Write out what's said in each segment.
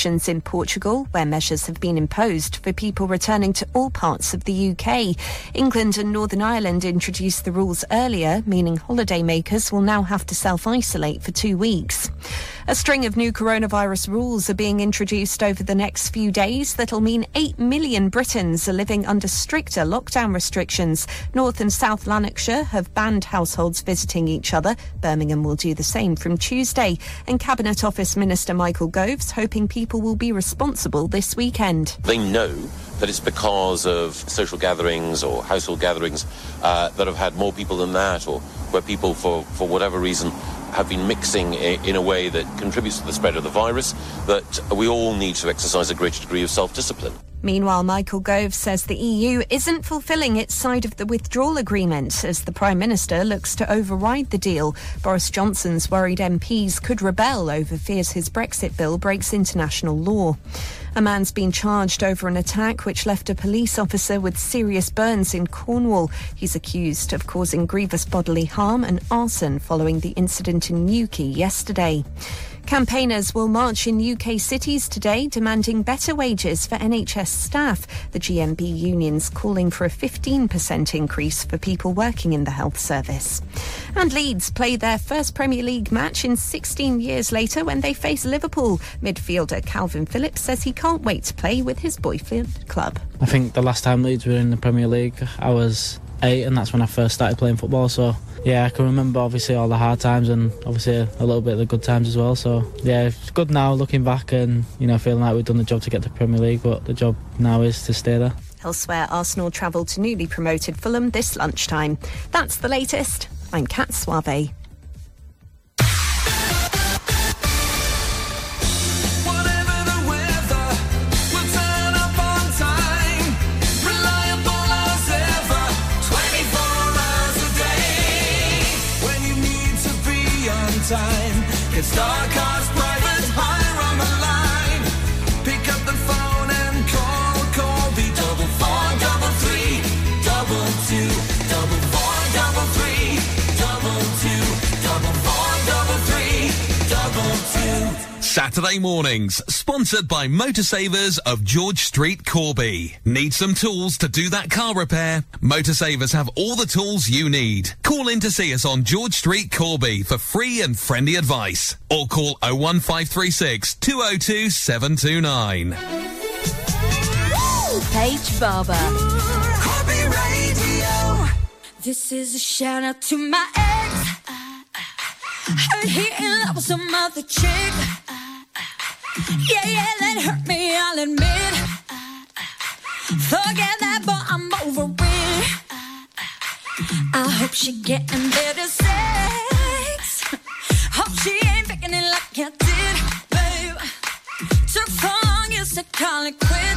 restrictions in Portugal, where measures have been imposed for people returning to all parts of the UK. England and Northern Ireland introduced the rules earlier, meaning holidaymakers will now have to self isolate for two weeks. A string of new coronavirus rules are being introduced over the next few days that'll mean 8 million Britons are living under stricter lockdown restrictions. North and South Lanarkshire have banned households visiting each other. Birmingham will do the same from Tuesday. And Cabinet Office Minister Michael Gove's hoping people will be responsible this weekend. They know that it's because of social gatherings or household gatherings uh, that have had more people than that, or where people, for, for whatever reason, have been mixing in a way that contributes to the spread of the virus, that we all need to exercise a greater degree of self discipline. Meanwhile, Michael Gove says the EU isn't fulfilling its side of the withdrawal agreement as the Prime Minister looks to override the deal. Boris Johnson's worried MPs could rebel over fears his Brexit bill breaks international law. A man's been charged over an attack which left a police officer with serious burns in Cornwall. He's accused of causing grievous bodily harm and arson following the incident in Newquay yesterday. Campaigners will march in UK cities today demanding better wages for NHS staff. The GMB union's calling for a 15% increase for people working in the health service. And Leeds play their first Premier League match in 16 years later when they face Liverpool. Midfielder Kalvin Phillips says he can't wait to play with his boyfriend club. I think the last time Leeds were in the Premier League, I was eight, and that's when I first started playing football. So yeah, I can remember obviously all the hard times and obviously a little bit of the good times as well. So yeah, it's good now looking back and you know feeling like we've done the job to get to Premier League, but the job now is to stay there. Elsewhere, Arsenal travel to newly promoted Fulham this lunchtime. That's the latest. I'm Kat Suave. Time. Get Saturday mornings, sponsored by Motorsavers of George Street, Corby. Need some tools to do that car repair? Motorsavers have all the tools you need. Call in to see us on George Street, Corby for free and friendly advice. Or call 01536 202 729. Paige Barber. Corby Radio. This is a shout out to my ex. Heard he in love with some other chick. Yeah, yeah, that hurt me, I'll admit. Forget that, but I'm over it. I hope she getting better sex. Hope she ain't faking it like I did, babe. Took so long, used to call it quits.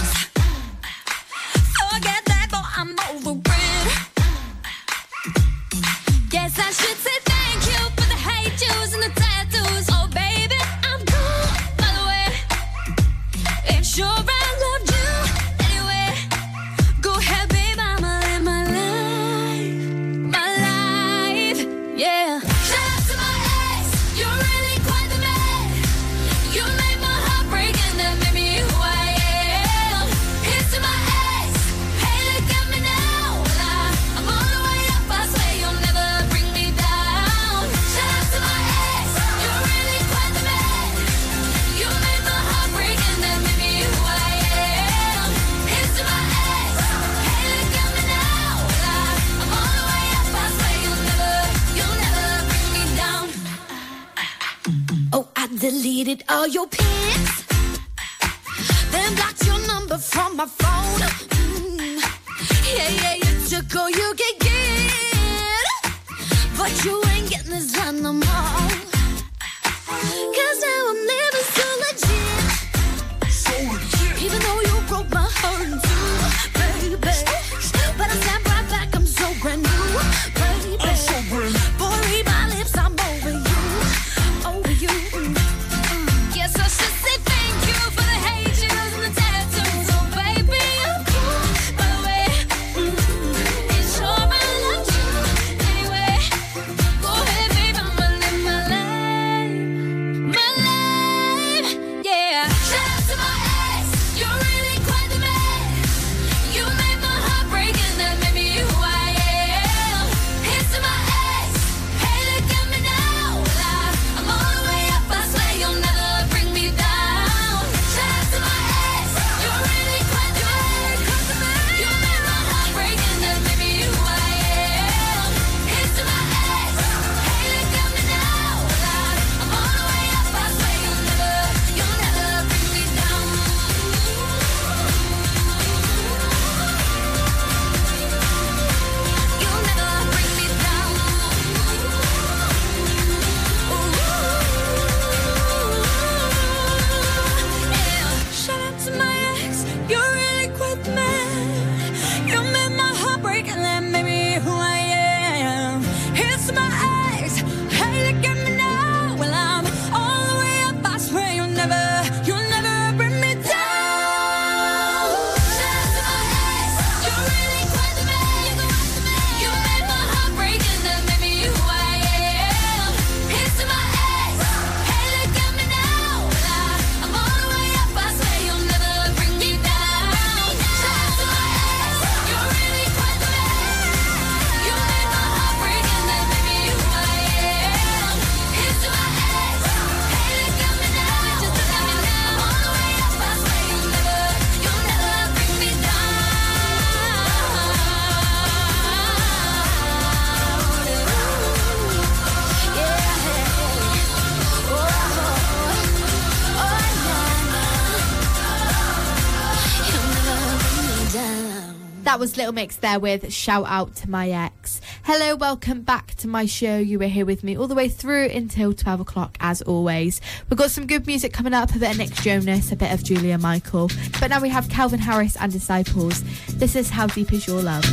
was Little Mix there with Shout Out to My Ex. Hello, welcome back to my show. You were here with me all the way through until 12 o'clock, as always. We've got some good music coming up a bit of Nick Jonas, a bit of Julia Michael. But now we have Calvin Harris and Disciples. This is How Deep Is Your Love?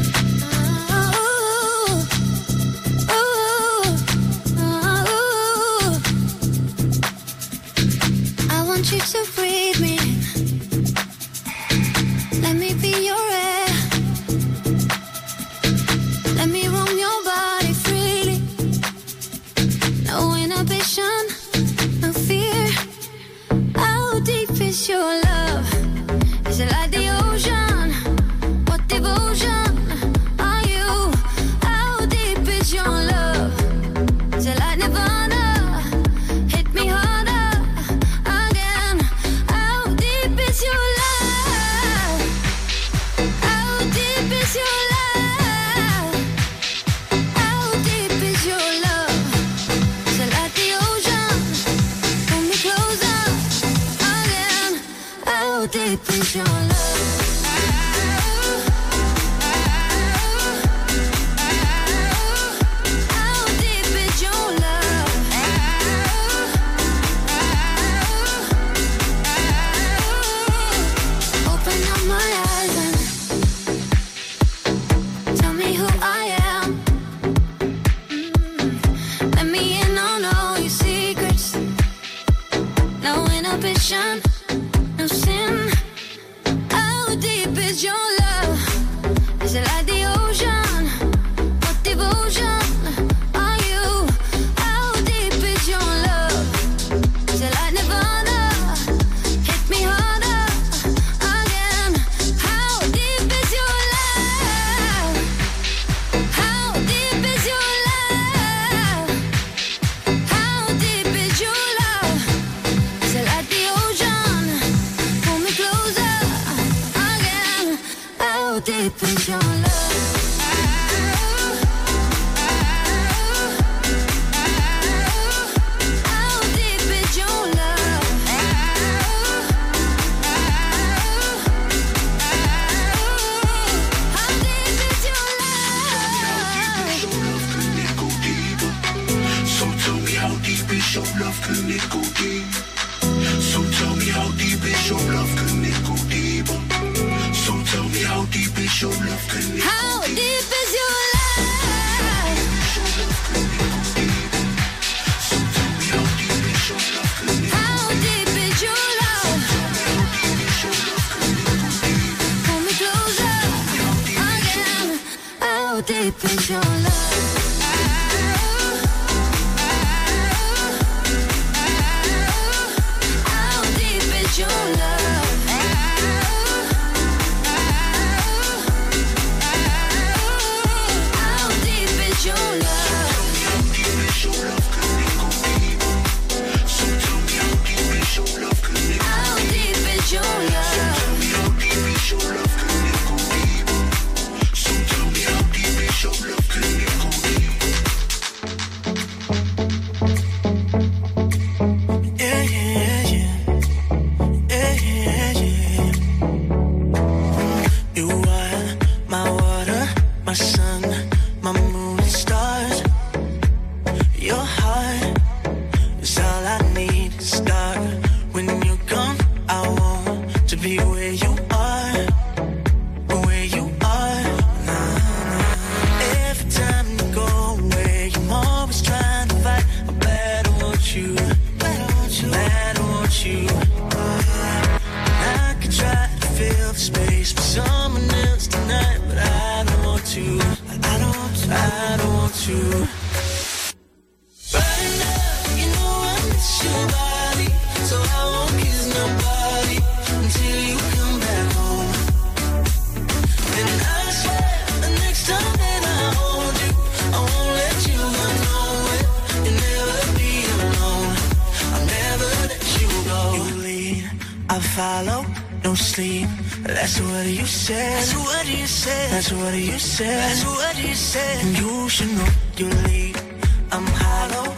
I want you to breathe. I like no sleep. That's what you said. That's what you said. That's what you said. That's what you said. And you should know you leave. I'm hollow.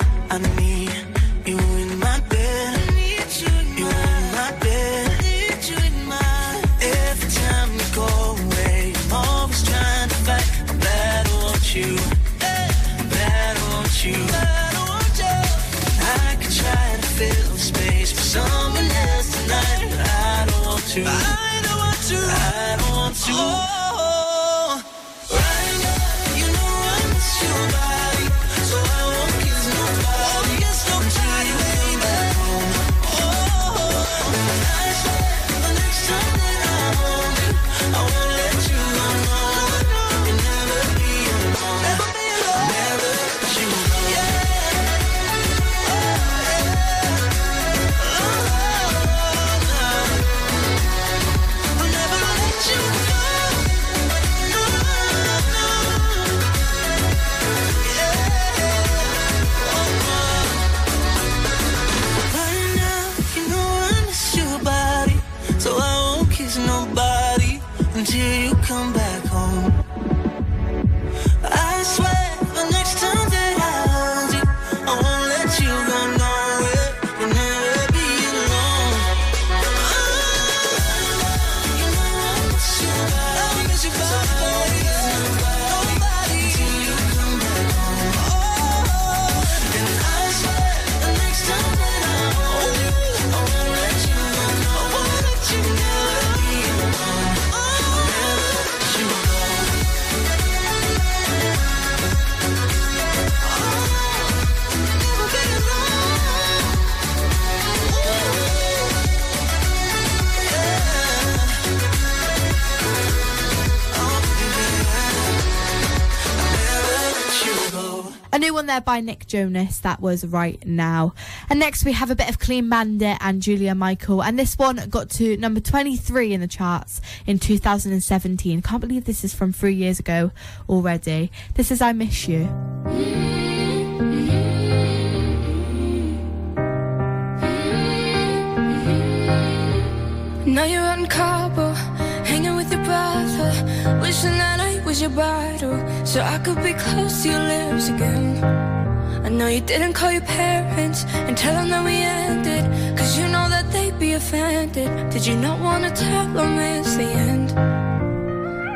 There by Nick Jonas. That was right now. And next we have a bit of Clean Bandit and Julia Michael. And this one got to number 23 in the charts in 2017. Can't believe this is from three years ago already. This is I Miss You. Now you're in Cabo, hanging with your brother. Wishing that was your bridal, so I could be close to your lips again. I know you didn't call your parents and tell them that we ended, cause you know that they'd be offended. Did you not wanna tell them it's the end?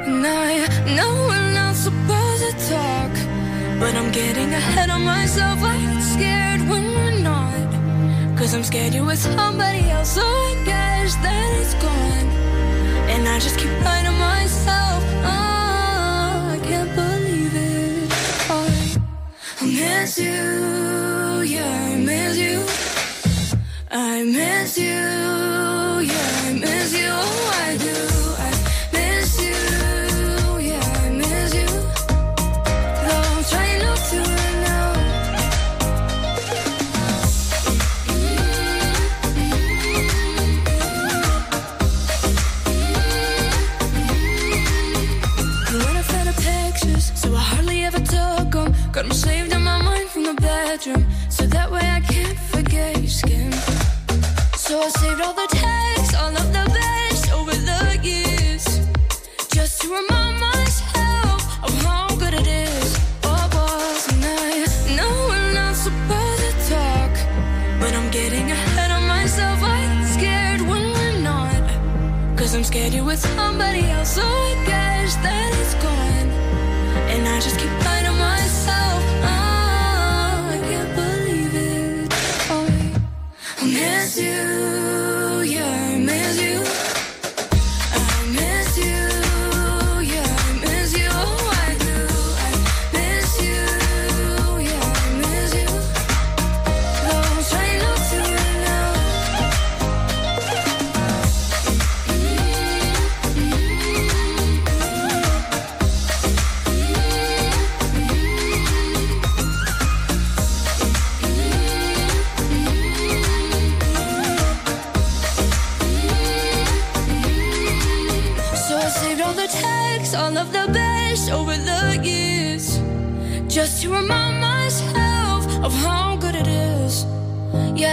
And I know we're not supposed to talk, but I'm getting ahead of myself. I get scared when we're not. Cause I'm scared you're with somebody else, so I guess that it's gone. And I just keep lying to myself. Can't believe it. I miss you, yeah, I miss you. I miss you, yeah, I miss you. Oh, I do. Bedroom, so that way I can't forget your skin. So I saved all the texts, all of the best over the years, just to remind myself of how good it is. What was I know we're not supposed to talk, but I'm getting ahead of myself. I'm scared when we're not. Cause I'm scared you're with somebody else, so I guess that it's gone. And I just keep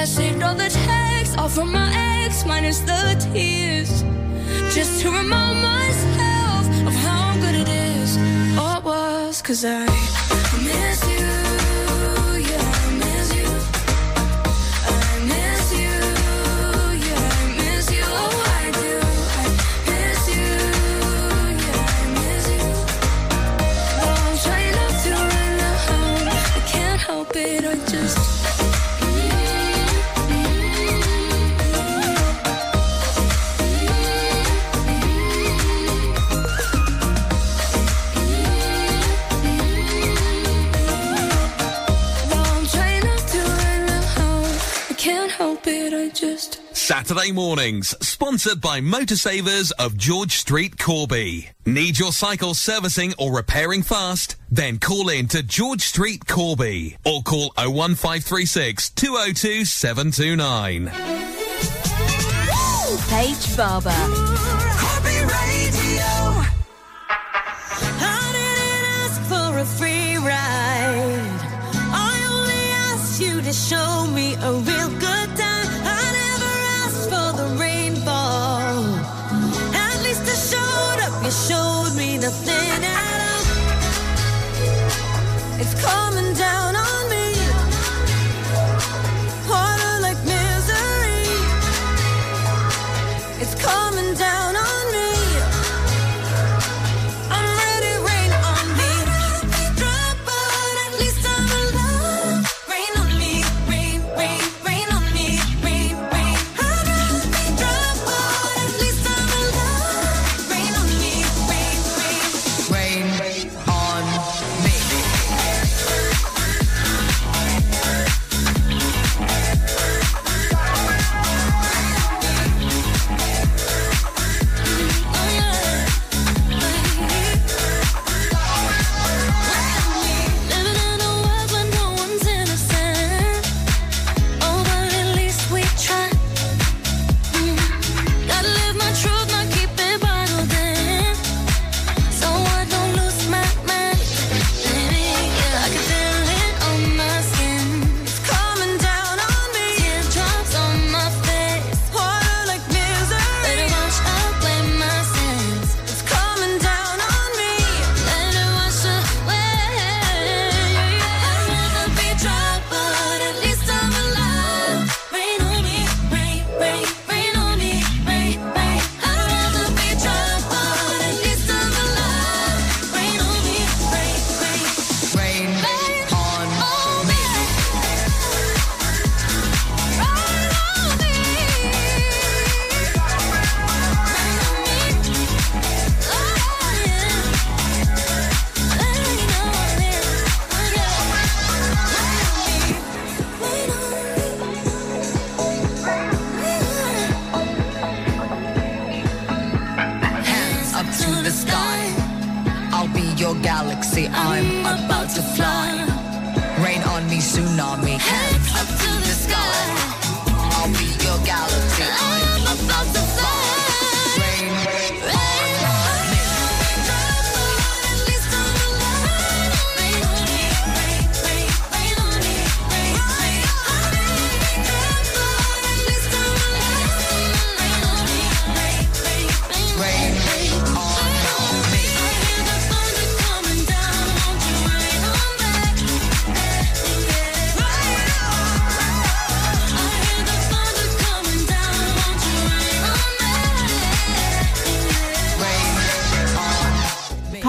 I saved all the texts, all from my ex, minus the tears, just to remind myself of how good it is. Oh, it was, cause I Saturday mornings, sponsored by Motorsavers of George Street, Corby. Need your cycle servicing or repairing fast? Then call in to George Street, Corby, or call 01536 202 729. Paige Barber. come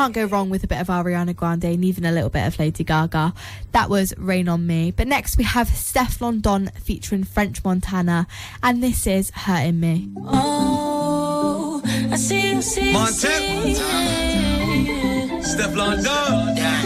can't go wrong with a bit of Ariana Grande and even a little bit of Lady Gaga. That was Rain on Me. But next we have Stefflon Don featuring French Montana, and this is Hurting Me. Oh, I see, see, Montana. Stefflon Don. Yeah.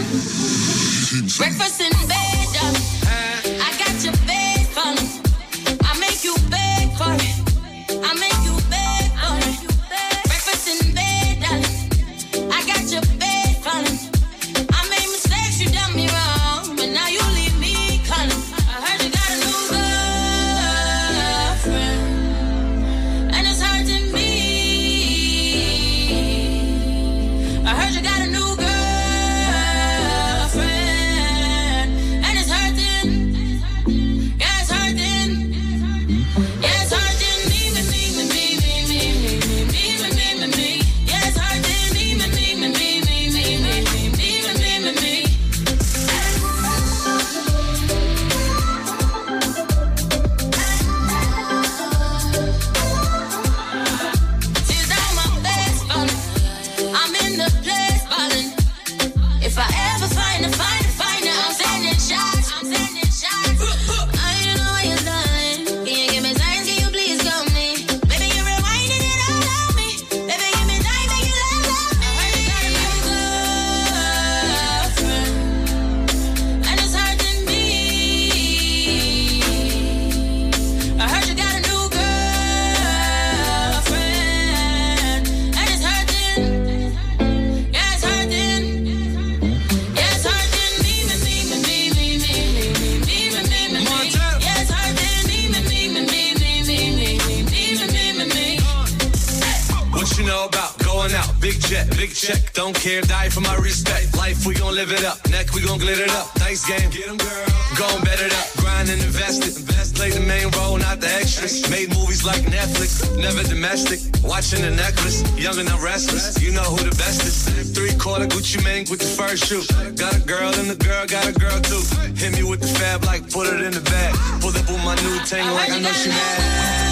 Know about going out, big jet, big check. Don't care, die for my respect. Life, we gon' live it up. Neck, we gon' glitter it up. Nice game, Get 'em, girl. Gon' bet it up. Grind and invest it. Play the main role, not the extras. Made movies like Netflix, never domestic. Watching the necklace, young and I'm restless. You know who the best is. Three quarter Gucci Mane with the first shoe. Got a girl and the girl got a girl too. Hit me with the fab like put it in the bag. Pull up with my new tangle like I know she mad.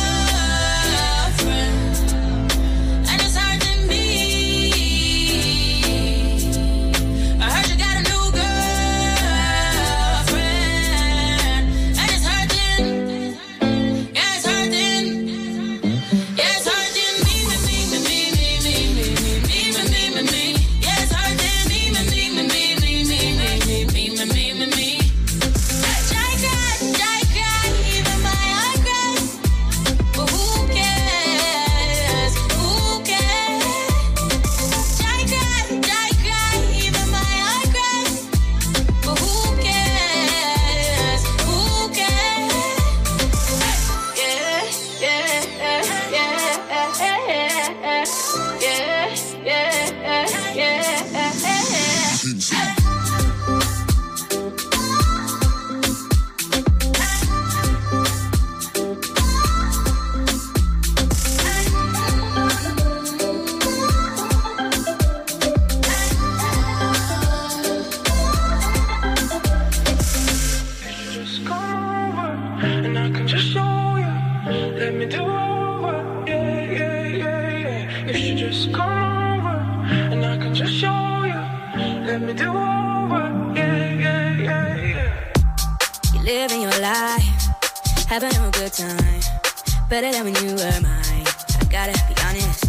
Better than when you were mine. I gotta be honest,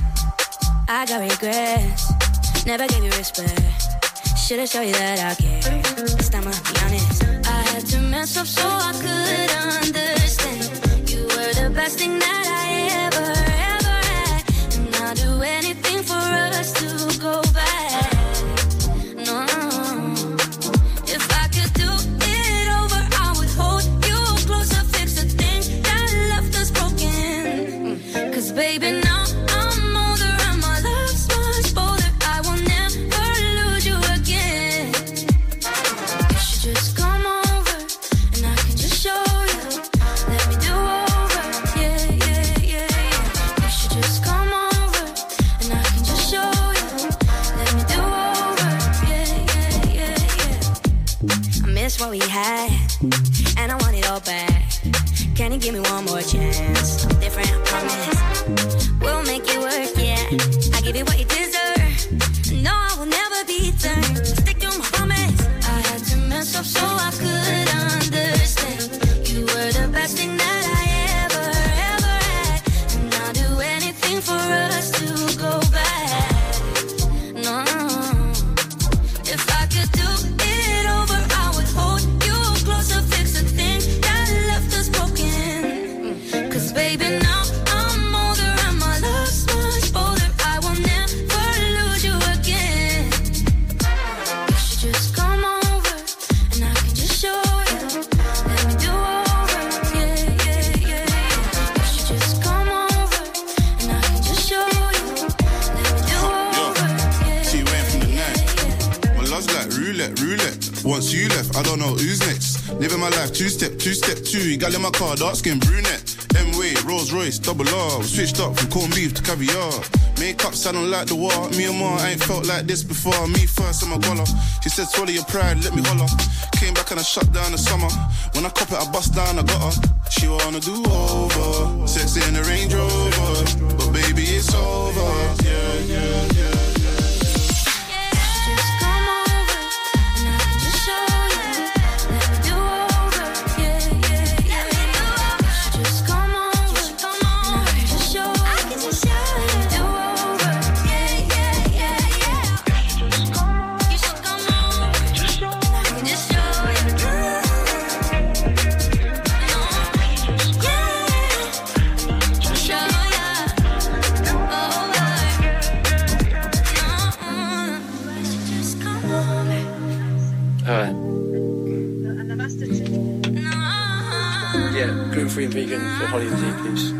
I got regrets. Never gave you respect. Should've showed you that I care. This time I'll be honest. I had to mess up so I could understand. You were the best thing that I ever, ever had. And I'll do anything for us to roulette, roulette. Once you left, I don't know who's next. Living my life two step, two step two. Gal in my car, dark skin brunette. M way, Rolls Royce, double R. Switched up from corned beef to caviar. Makeup sounding like the war. Me and Ma ain't felt like this before. Me first, I'm a goller. She said, swallow your pride, let me holler. Came back and I shut down the summer. When I cop it, I bust down, I got her. She wanna do over. Sexy in the Range Rover. But baby, it's over. Yeah, yeah, yeah. Vegan for Holly and Z, please.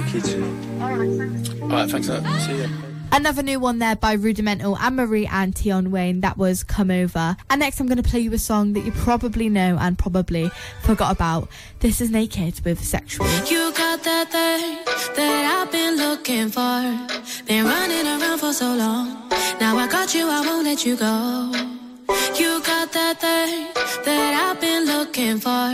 Thank you too. All right, thanks. a lot. See ya. Another new one there by Rudimental Anne-Marie and Tion Wayne. That was Come Over. And next, I'm going to play you a song that you probably know and probably forgot about. This is Neiked with Sexual. You got that thing that I've been looking for. Been running around for so long. Now I got you, I won't let you go. You got that thing that I've been looking for.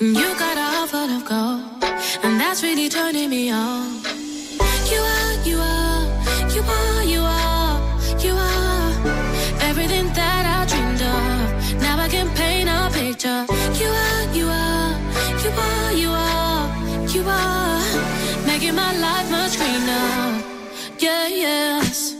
And you got a heart full of gold. And that's really turning me on. You are, you are, you are, you are, you are everything that I dreamed of. Now I can paint a picture. You are, you are, you are, you are, you are making my life much greener. Yeah, yes.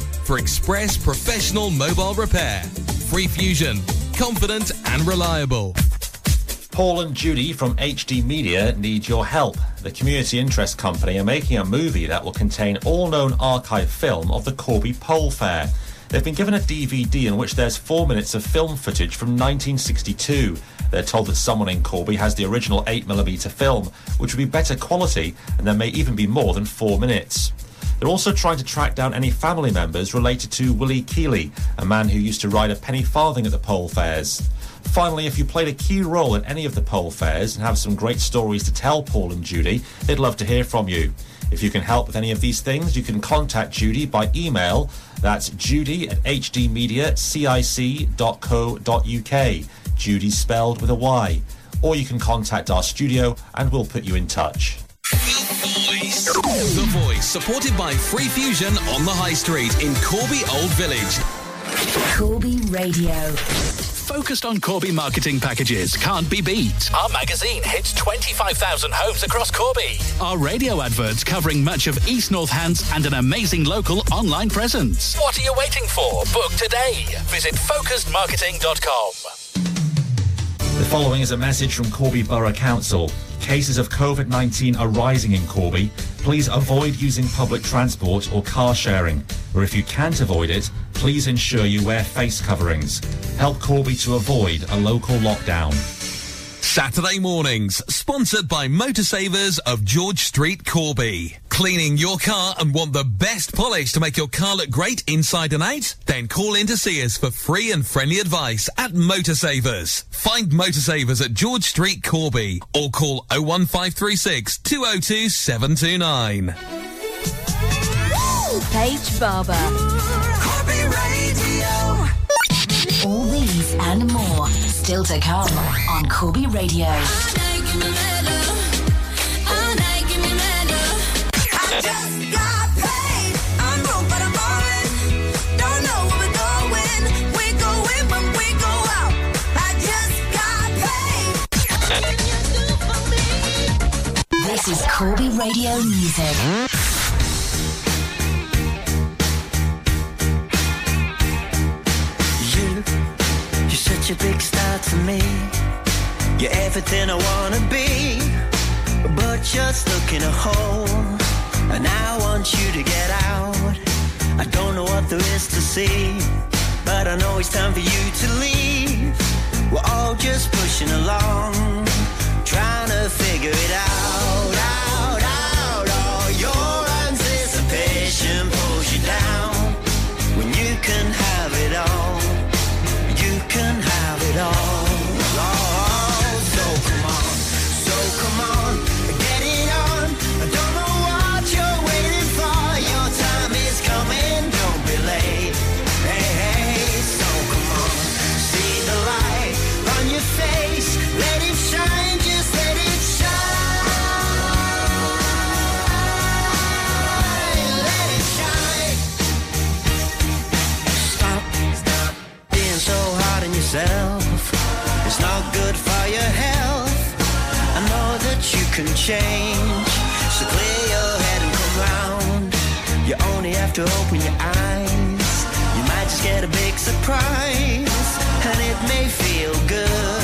for express professional mobile repair. Free Fusion, confident and reliable. Paul and Judy from HD Media need your help. The community interest company are making a movie that will contain all known archive film of the Corby Pole Fair. They've been given a DVD in which there's four minutes of film footage from 1962. They're told that someone in Corby has the original 8mm film, which would be better quality, and there may even be more than four minutes. They're also trying to track down any family members related to Willie Keeley, a man who used to ride a penny farthing at the pole fairs. Finally, if you played a key role at any of the pole fairs and have some great stories to tell Paul and Judy, they'd love to hear from you. If you can help with any of these things, you can contact Judy by email. That's judy at hdmediacic.co.uk. Judy spelled with a Y. Or you can contact our studio and we'll put you in touch. The Voice, supported by Free Fusion on the High Street in Corby Old Village. Corby Radio. focused on Corby marketing packages can't be beat. Our magazine hits 25,000 homes across Corby. Our radio adverts covering much of East Northants and an amazing local online presence. What are you waiting for? Book today. Visit focusedmarketing.com. Following is a message from Corby Borough Council. Cases of COVID 19 are rising in Corby. Please avoid using public transport or car sharing. Or if you can't avoid it, please ensure you wear face coverings. Help Corby to avoid a local lockdown. Saturday mornings, sponsored by Motorsavers of George Street, Corby. Cleaning your car and want the best polish to make your car look great inside and out? Then call in to see us for free and friendly advice at Motorsavers. Find Motorsavers at George Street, Corby, or call 01536 202 729. Paige Barber. Corby Radio. All these and more still to come on Corby Radio. I just got paid. I'm such a big star to me. You're everything I wanna be, but you're stuck in a hole, and I want you to get out. I don't know what there is to see, but I know it's time for you to leave. We're all just pushing along, trying to figure it out, out, out. All your anticipation pulls you down when you can have it all. You can it all. Can change. So clear your head and come round. You only have to open your eyes. You might just get a big surprise. And it may feel good.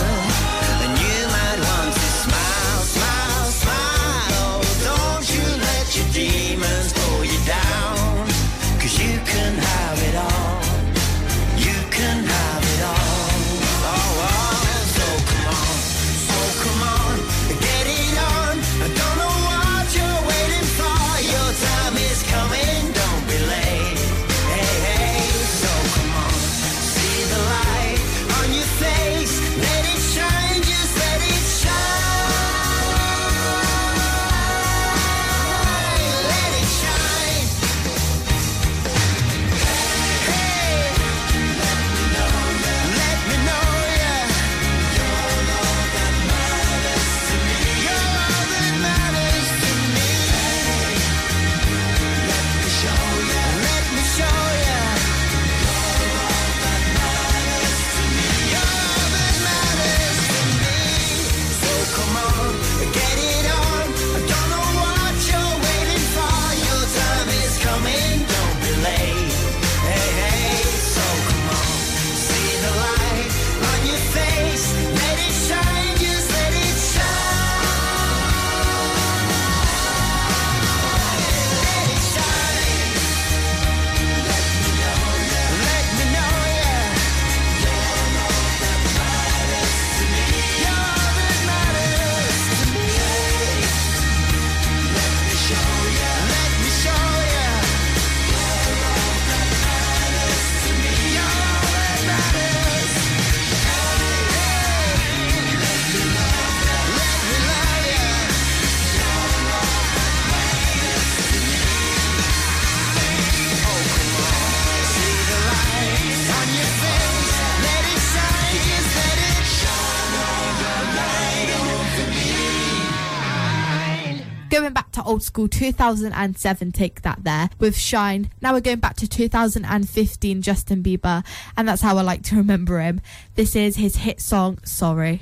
Old school 2007 Take That there with Shine. Now we're going back to 2015 Justin Bieber, and that's how I like to remember him. This is his hit song, Sorry.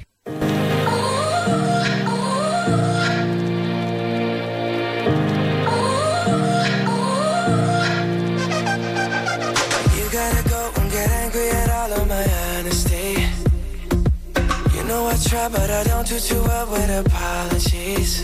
But I don't do too well with apologies.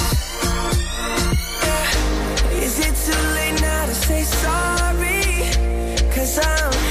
say sorry? Cause I'm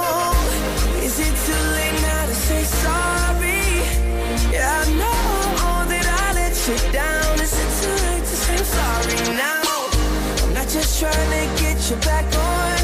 you down. Is it too late to say sorry now? I'm not just trying to get you back on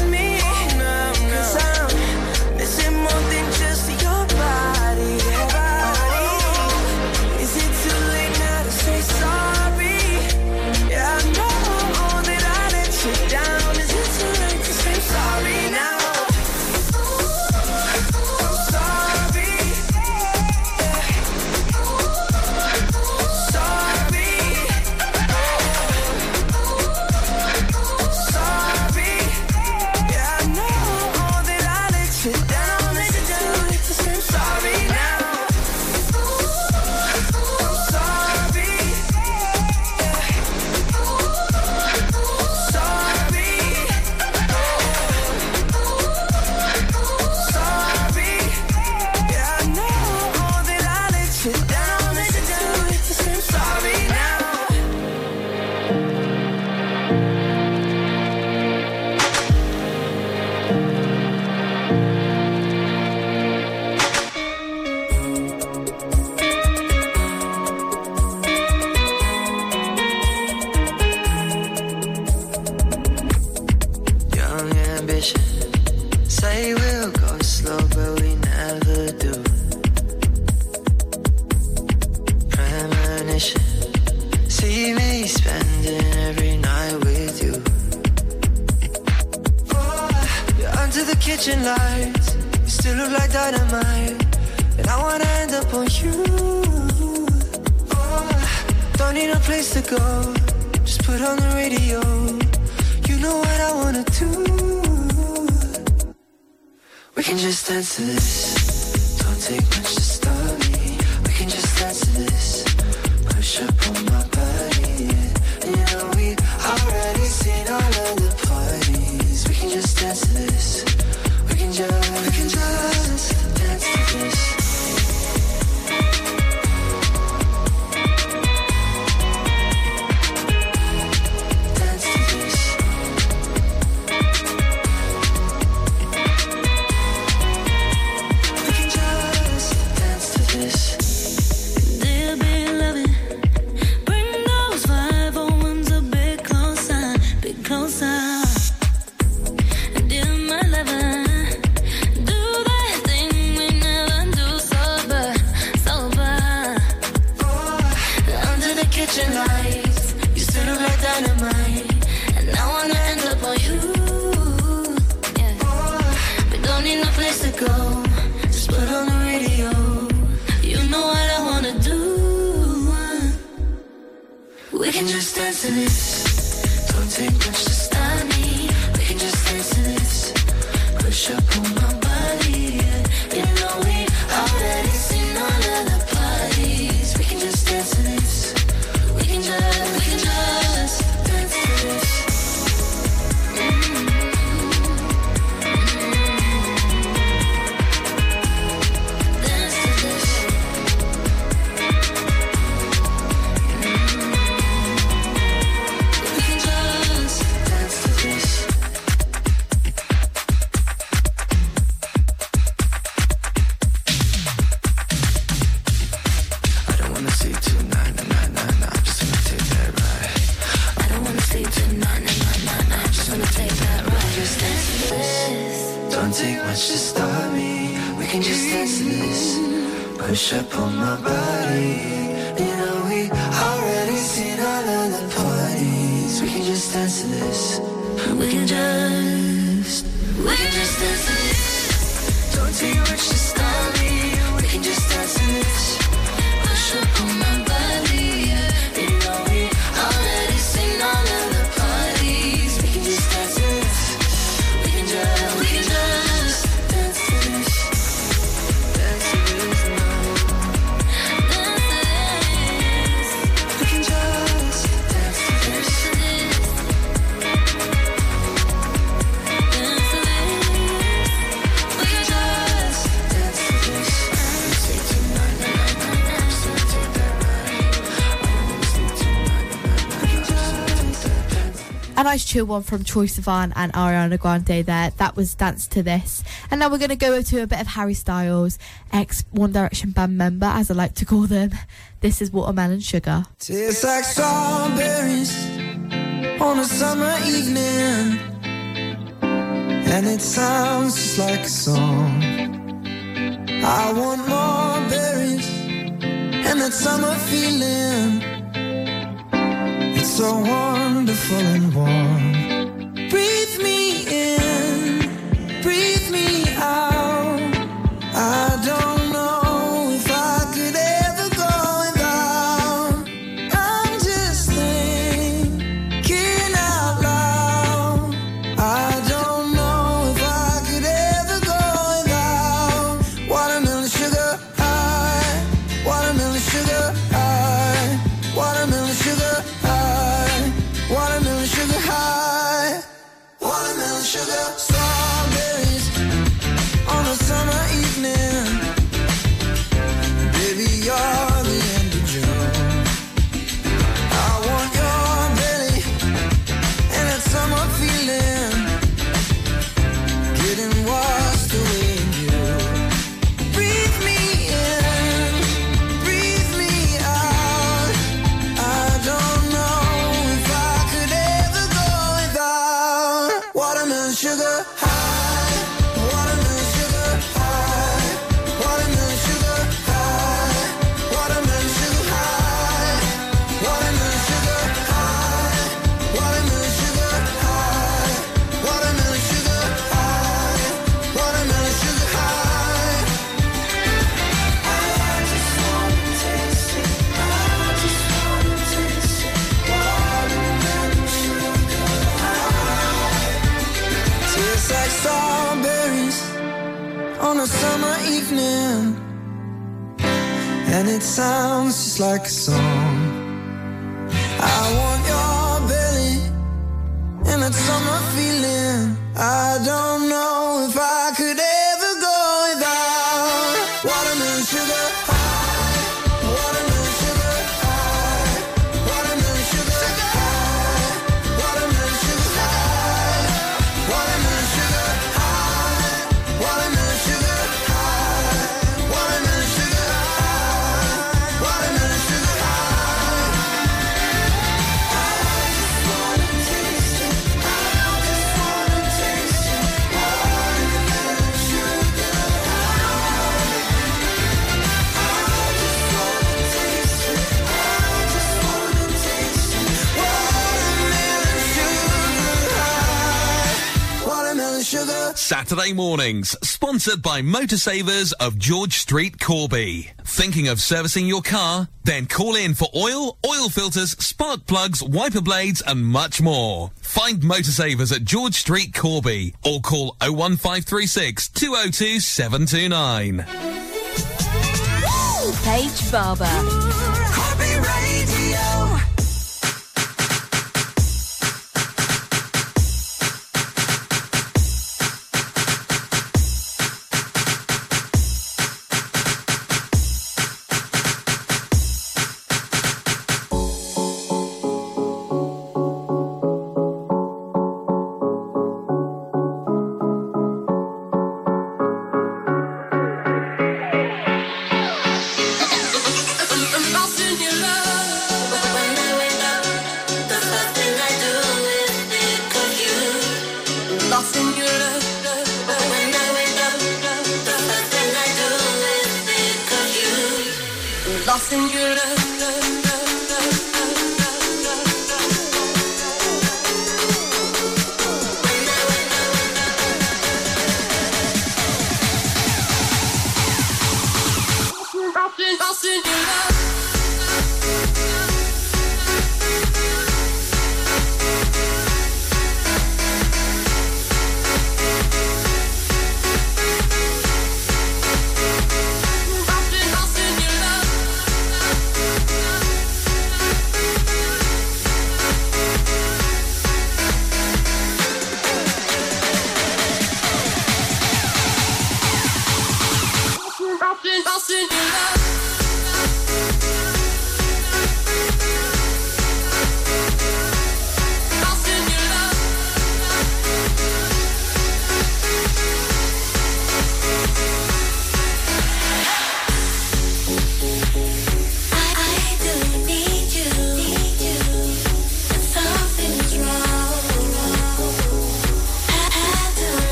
We can just dance to this. Don't take much to start me. We can just dance to this. Push up on my body. 2 1 from Troye Sivan and Ariana Grande there. That was Dance to This. And now we're going to go to a bit of Harry Styles, ex One Direction band member, as I like to call them. This is Watermelon Sugar. Tastes like strawberries on a summer evening. And it sounds just like a song. I want more berries and that summer feeling so wonderful and warm. Saturday mornings, sponsored by Motorsavers of George Street, Corby. Thinking of servicing your car? Then call in for oil, oil filters, spark plugs, wiper blades, and much more. Find Motorsavers at George Street, Corby, or call 01536 202 729. Paige Barber.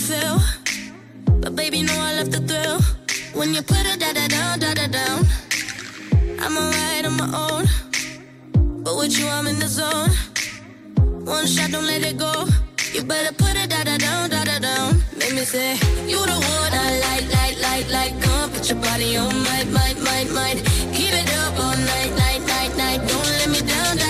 Feel. But baby, know I love the thrill. When you put it da da down, da da down. I'm alright on my own. But with you, I'm in the zone. One shot, don't let it go. You better put it da da down, da da down. Make me say, You the one I like, like, like, like. Come put your body on, might, might, might, might. Keep it up all night, night, night, night. Don't let me down, down.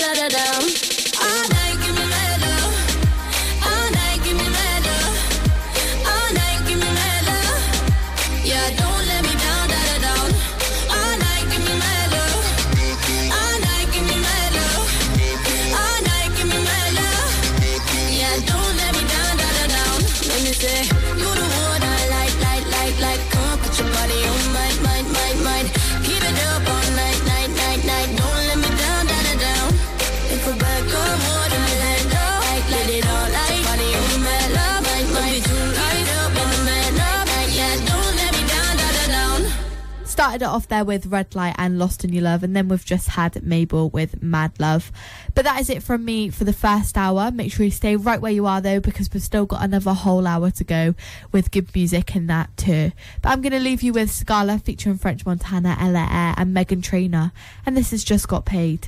Started it off there with Red Light and Lost in Your Love, and then we've just had Mabel with Mad Love. But that is it from me for the first hour. Make sure you stay right where you are though, because we've still got another whole hour to go with good music and that too. But I'm going to leave you with Sigala featuring French Montana, Ella Eyre, and Meghan Trainor, and this has just got paid.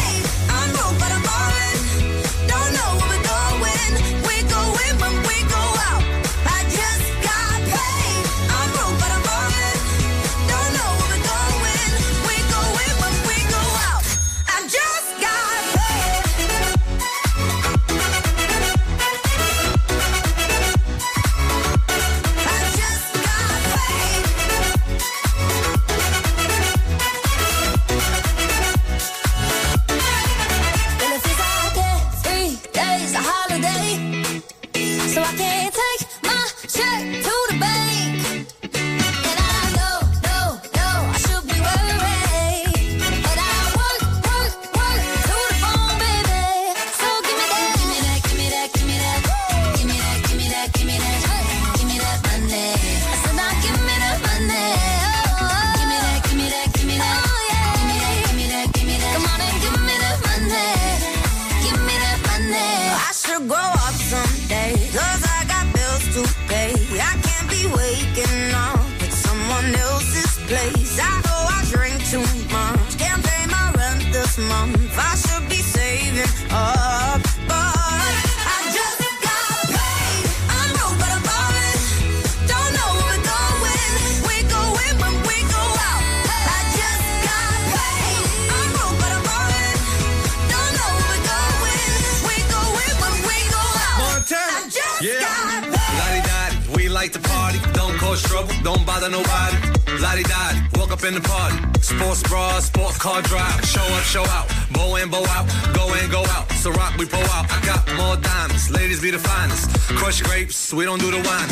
Cause trouble, don't bother nobody. Lottie Dottie, walk up in the party. Sports bra, sports car drive. Show up, show out. Bow in, bow out. Go in, go out. So rock, we pull out. I got more diamonds. Ladies be the finest. Crush grapes, we don't do the wine.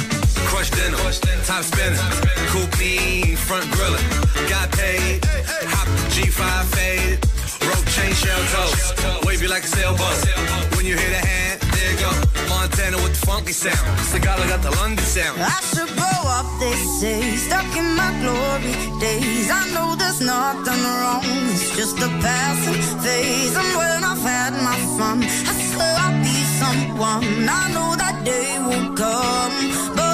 Crush dinner, top spinning. Coupe front grilling. Got paid. Hop G5 faded. Rope chain shell toes. Wave you like a sailboat. When you hit a hand, there. Montana with the funky sound. Sigala got the London sound. I should grow up, they say, stuck in my glory days. I know there's nothing wrong, it's just a passing phase. And when I've had my fun, I swear I'll be someone. I know that day will come, but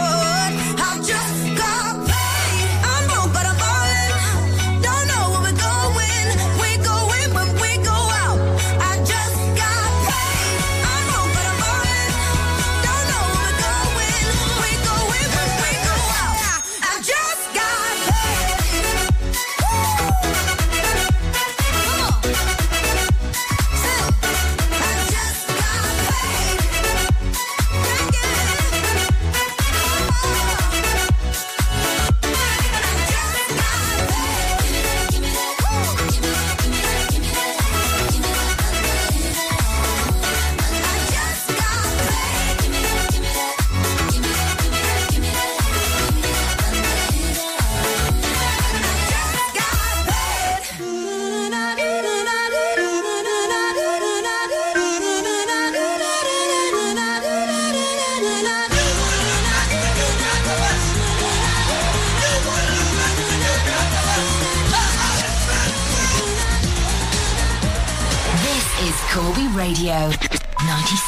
Radio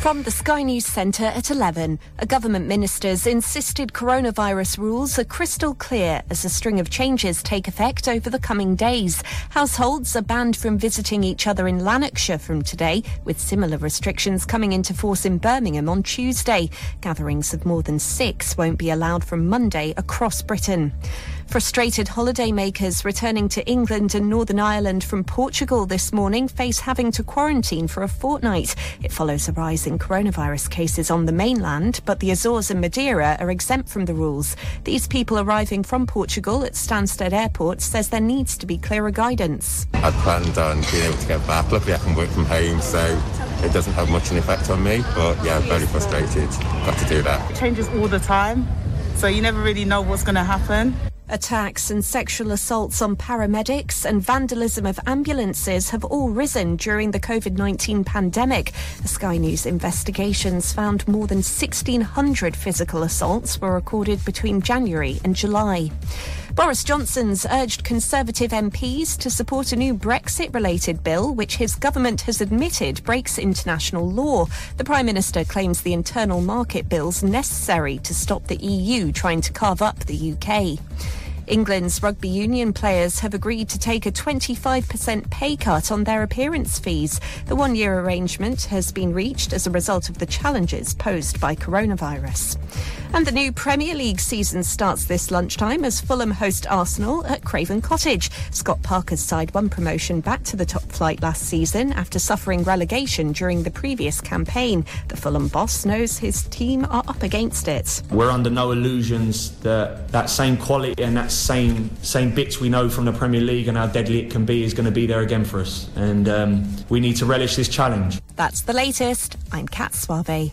From the Sky News Centre at 11, a government minister's insisted coronavirus rules are crystal clear as a string of changes take effect over the coming days. Households are banned from visiting each other in Lanarkshire from today, with similar restrictions coming into force in Birmingham on Tuesday. Gatherings of more than six won't be allowed from Monday across Britain. Frustrated holidaymakers returning to England and Northern Ireland from Portugal this morning face having to quarantine for a fortnight. It follows a rise in coronavirus cases on the mainland, but the Azores and Madeira are exempt from the rules. These people arriving from Portugal at Stansted Airport says there needs to be clearer guidance. I'd planned on being able to get back. Luckily, I can work from home, so it doesn't have much of an effect on me. But yeah, very frustrated. Got to do that. It changes all the time, so you never really know what's going to happen. Attacks and sexual assaults on paramedics and vandalism of ambulances have all risen during the COVID 19 pandemic. The Sky News investigations found more than 1,600 physical assaults were recorded between January and July. Boris Johnson's urged Conservative MPs to support a new Brexit related bill, which his government has admitted breaks international law. The Prime Minister claims the internal market bill's necessary to stop the EU trying to carve up the UK. England's rugby union players have agreed to take a 25% pay cut on their appearance fees. The one year arrangement has been reached as a result of the challenges posed by coronavirus. And the new Premier League season starts this lunchtime as Fulham host Arsenal at Craven Cottage. Scott Parker's side won promotion back to the top flight last season after suffering relegation during the previous campaign. The Fulham boss knows his team are up against it. We're under no illusions that that same quality and that same same bits we know from the Premier League and how deadly it can be is going to be there again for us. And um, we need to relish this challenge. That's the latest. I'm Kat Suave.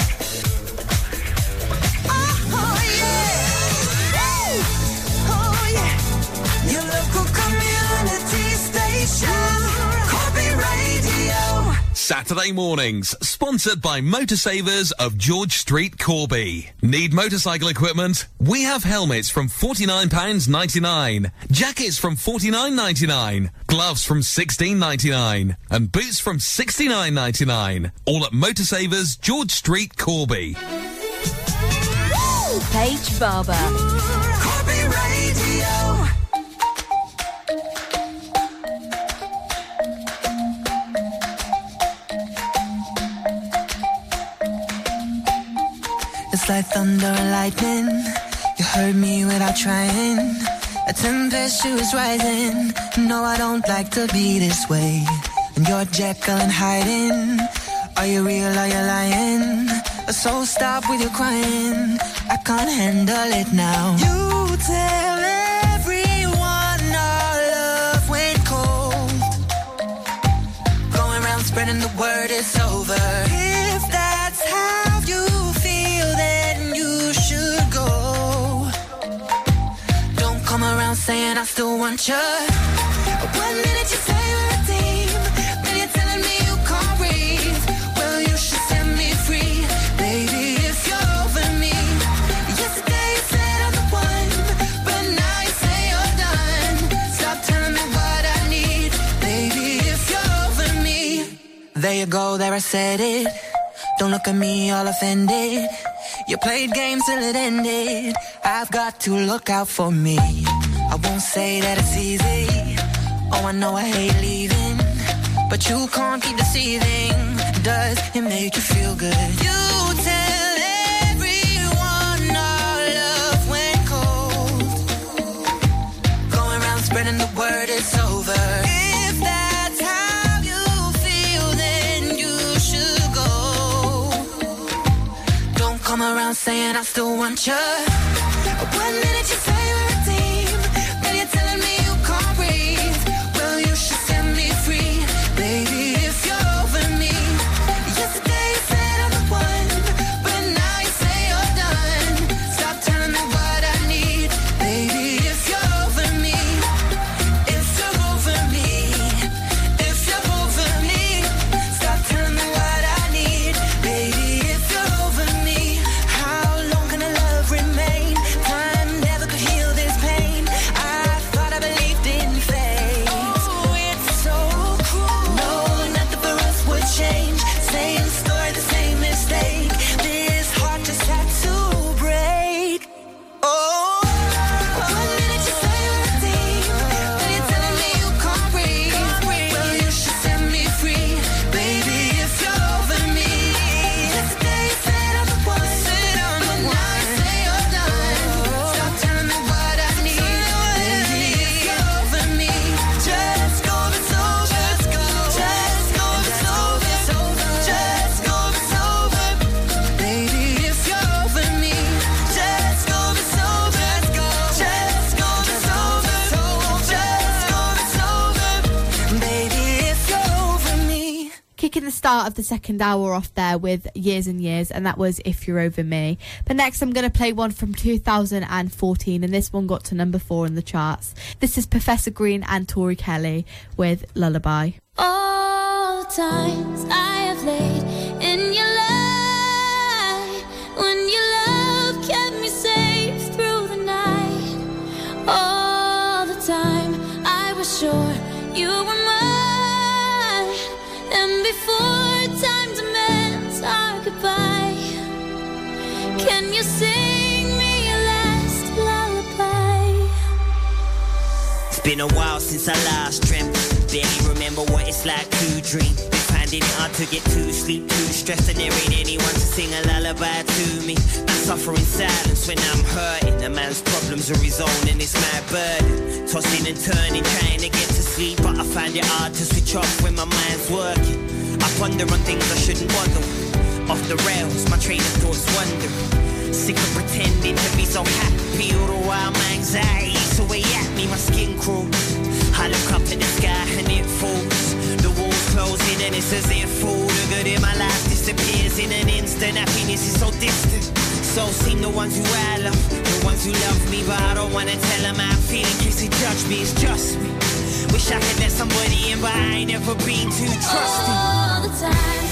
Saturday mornings, sponsored by Motorsavers of George Street, Corby. Need motorcycle equipment? We have helmets from £49.99, jackets from £49.99, gloves from $16.99, and boots from $69.99. All at Motorsavers, George Street, Corby. Paige Barber. It's like thunder and lightning. You heard me without trying. A tempestuous rising. No, I don't like to be this way. And you're Jekyll and hiding. Are you real? Are you lying? So stop with your crying. I can't handle it now. You tell everyone our love went cold. Going around spreading the word it's saying I still want you. One minute you say we're a team, then you're telling me you can't breathe. Well, you should set me free, baby, if you're over me. Yesterday you said I'm the one, but now you say you're done. Stop telling me what I need, baby, if you're over me. There you go, there I said it. Don't look at me all offended. You played games till it ended. I've got to look out for me. I won't say that it's easy. Oh, I know I hate leaving. But you can't keep deceiving. Does it make you feel good? You tell everyone our love went cold. Going around spreading the word it's over. If that's how you feel, then you should go. Don't come around saying I still want you. One minute you start of the second hour off there with Years and Years, and that was If You're Over Me. But next, I'm going to play one from 2014, and this one got to number four in the charts. This is Professor Green and Tori Kelly with Lullaby. All times I have laid been a while since I last dreamt. Barely remember what it's like to dream. finding it hard to get to sleep, too stressed, and there ain't anyone to sing a lullaby to me. I suffer in silence when I'm hurting. A man's problems are his own, and it's my burden. Tossing and turning, trying to get to sleep, but I find it hard to switch off when my mind's working. I ponder on things I shouldn't bother. Off the rails, my train of thoughts wander. Sick of pretending to be so happy all the while my anxiety's away at me, my skin crawls. I look up at the sky and it falls. The walls closing and it's as if all the good in my life disappears in an instant. Happiness is so distant. So seem the ones who I love, the ones who love me, but I don't wanna tell them how I feel in case they judge me. It's just me. Wish I could let somebody in, but I ain't never been too trusting. The time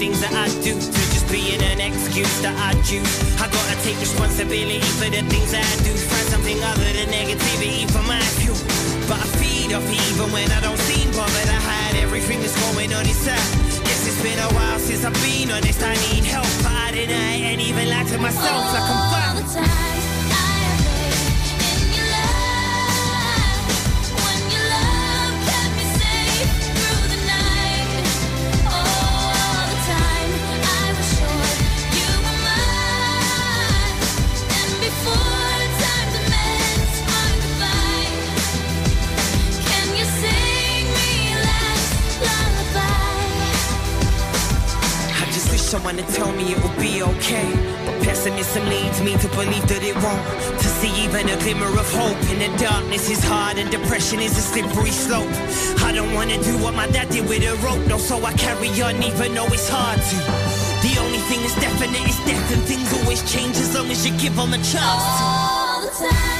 things that I do to just being an excuse that I choose. I gotta take responsibility for the things that I do. Find something other than negativity for my fuel. But I feed off it even when I don't seem bothered. I hide everything that's going on inside. Guess it's been a while since I've been honest. I need help, but I deny and even lie to myself like I'm All fine. Someone would tell me it will be okay. But pessimism leads me to believe that it won't. To see even a glimmer of hope in the darkness is hard, and depression is a slippery slope. I don't wanna do what my dad did with a rope, no, so I carry on even though it's hard to. The only thing that's definite is death, and things always change as long as you give them a chance. All the time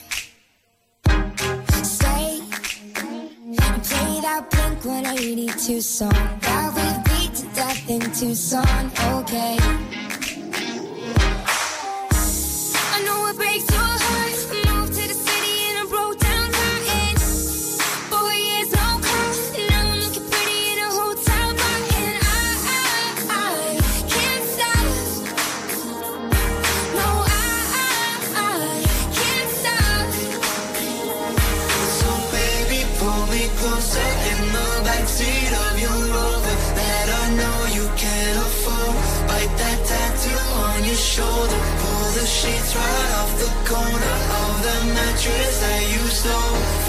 that Blink-182 song that we beat to death in Tucson. Okay. right off the corner of the mattress that you stole.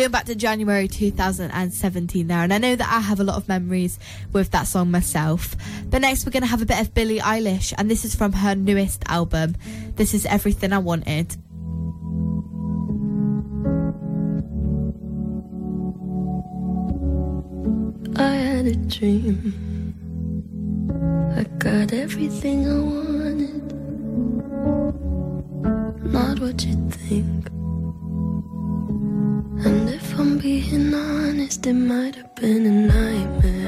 going back to January 2017 there, and I know that I have a lot of memories with that song myself. But next, we're going to have a bit of Billie Eilish, and this is from her newest album. This is Everything I Wanted. I had a dream. I got everything I wanted. Not what you think being honest, it might have been a nightmare.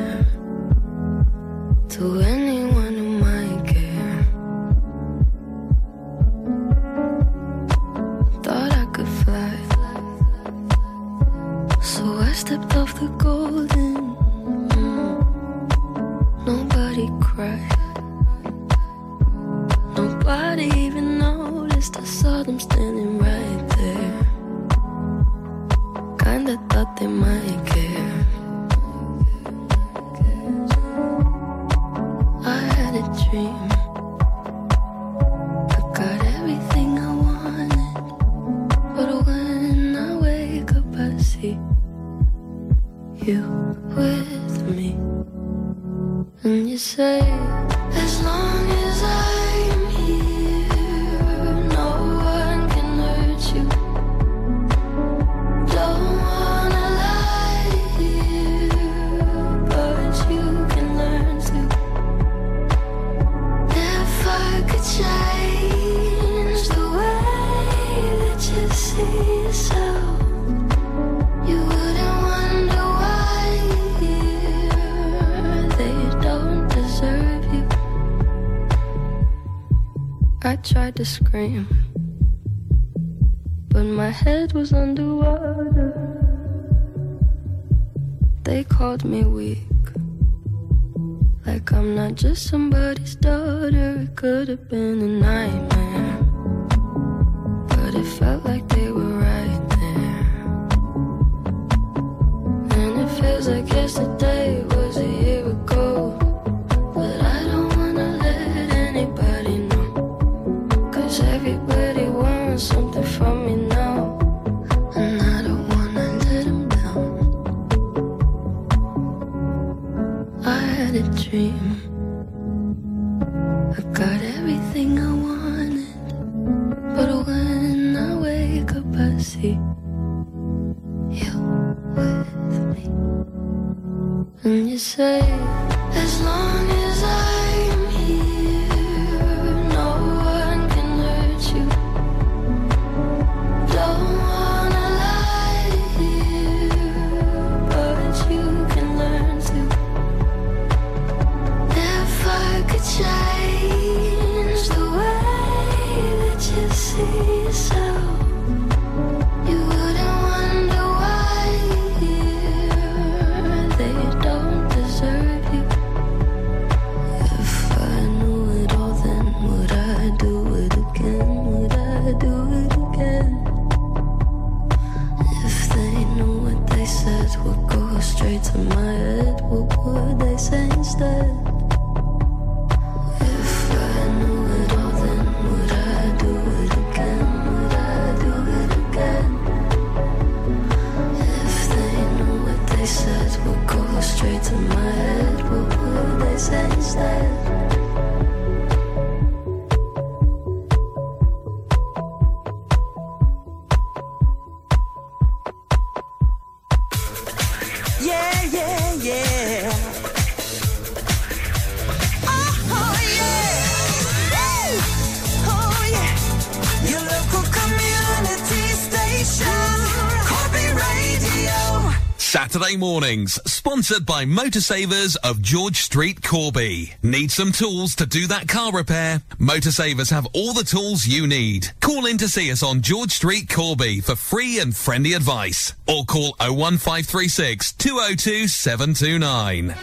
Saturday mornings, sponsored by Motorsavers of George Street, Corby. Need some tools to do that car repair? Motorsavers have all the tools you need. Call in to see us on George Street, Corby for free and friendly advice. Or call 01536 202 729.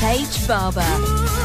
Paige Barber.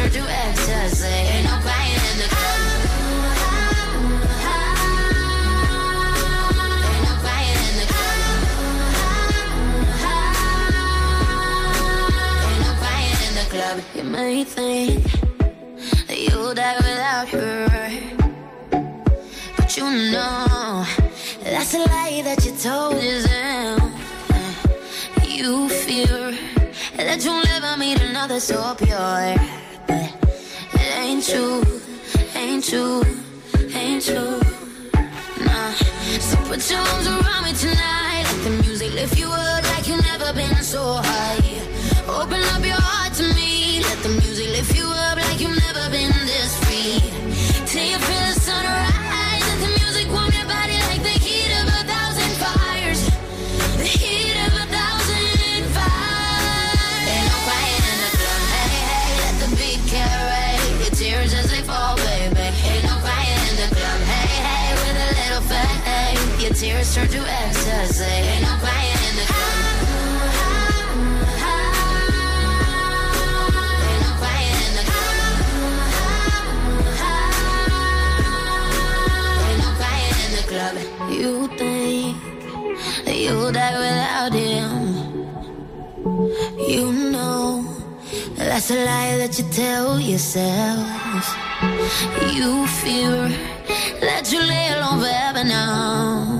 sure do ecstasy. Ain't no crying in the. Club. You may think that you'll die without her, but you know that's a lie that you told yourself. You fear that you'll never meet another so pure ain't you, ain't you, ain't you. Nah. So put your arms around me tonight. Let the music lift you up like you've never been so high. words turn to ecstasy. Ain't no crying in the club. You think that you'll die without him? You know that's a lie that you tell yourself. You fear that you lay alone forever now.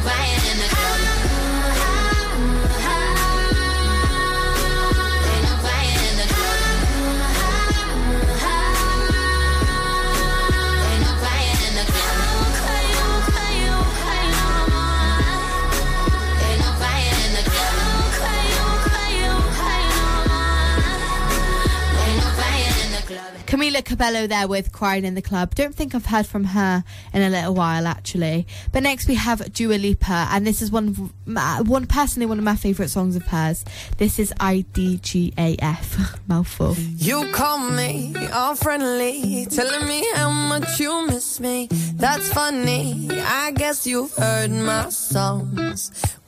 Cabello there with Crying in the Club. Don't think I've heard from her in a little while, actually. But next we have Dua Lipa, and this is one, of one personally one of my favourite songs of hers. This is IDGAF. Mouthful. You call me all friendly, telling me how much you miss me. That's funny. I guess you've heard my songs.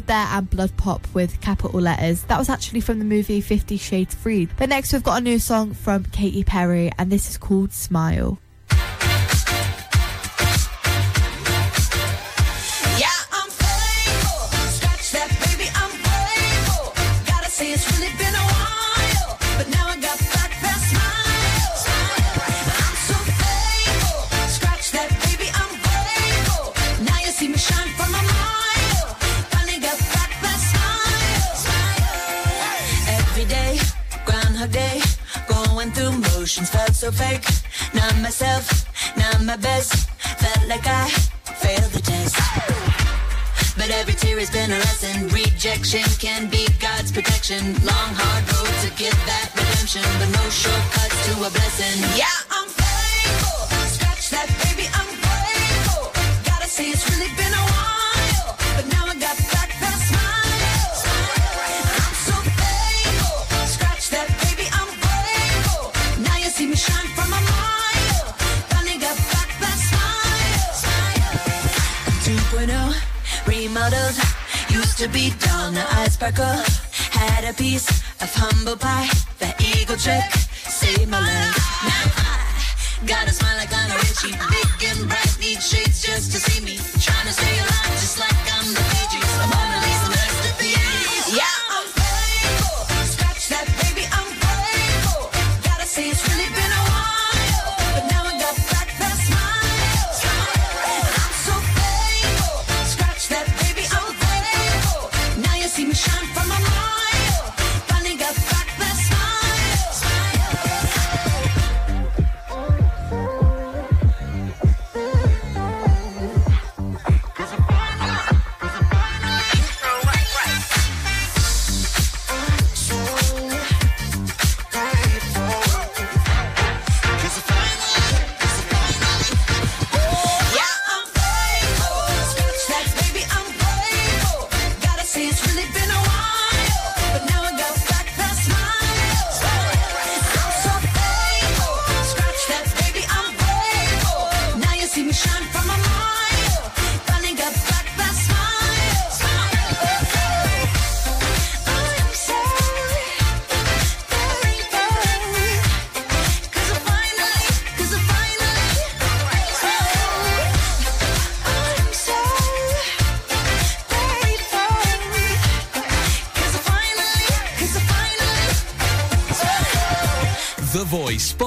There and BloodPop with capital letters. That was actually from the movie Fifty Shades Freed. But next we've got a new song from Katy Perry and this is called Smile. rejection can be God's protection. Long, hard road to get that redemption, but no shortcuts to a blessing. Yeah, I'm faithful. Scratch that, baby, I'm grateful. Gotta say it's real. to be dull, now eyes sparkle. Had a piece of humble pie. That eagle trick saved my life. Now I got a smile like Lionel Richie. Big and bright, need shades just to see me. Trying to stay alive.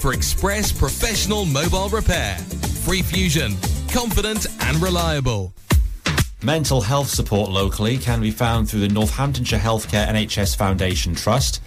for express professional mobile repair. Free Fusion, confident and reliable. Mental health support locally can be found through the Northamptonshire Healthcare NHS Foundation Trust.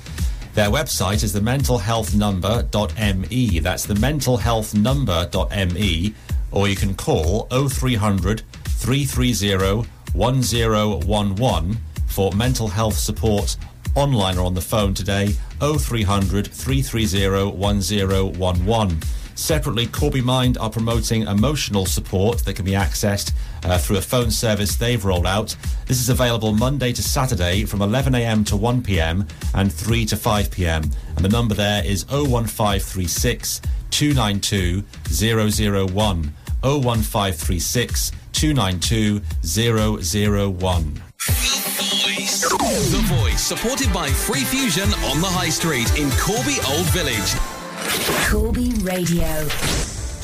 Their website is thementalhealthnumber.me. That's thementalhealthnumber.me. Or you can call 0300 330 1011 for mental health support online or on the phone today 0300 330 1011. Separately, Corby Mind are promoting emotional support that can be accessed uh, through a phone service they've rolled out. This is available Monday to Saturday from 11am to 1pm and 3 to 5pm. And the number there is 01536 292 001. 01536 292 001. The Voice, supported by Free Fusion on the High Street in Corby Old Village. Corby Radio.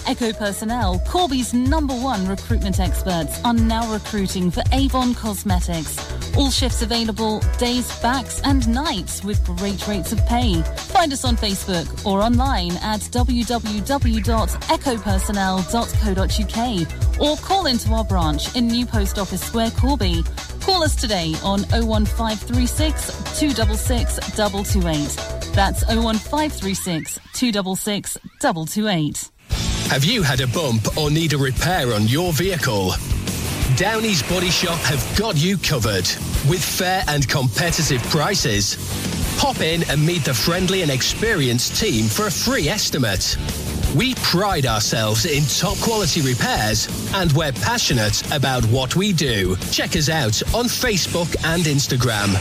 Echo Personnel, Corby's number one recruitment experts, are now recruiting for Avon Cosmetics. All shifts available days, backs, and nights with great rates of pay. Find us on Facebook or online at www.echopersonnel.co.uk or call into our branch in New Post Office Square, Corby. Call us today on 01536 266 228. That's 01536 266 228. Have you had a bump or need a repair on your vehicle? Downey's Body Shop have got you covered with fair and competitive prices. Pop in and meet the friendly and experienced team for a free estimate. We pride ourselves in top quality repairs and we're passionate about what we do. Check us out on Facebook and Instagram.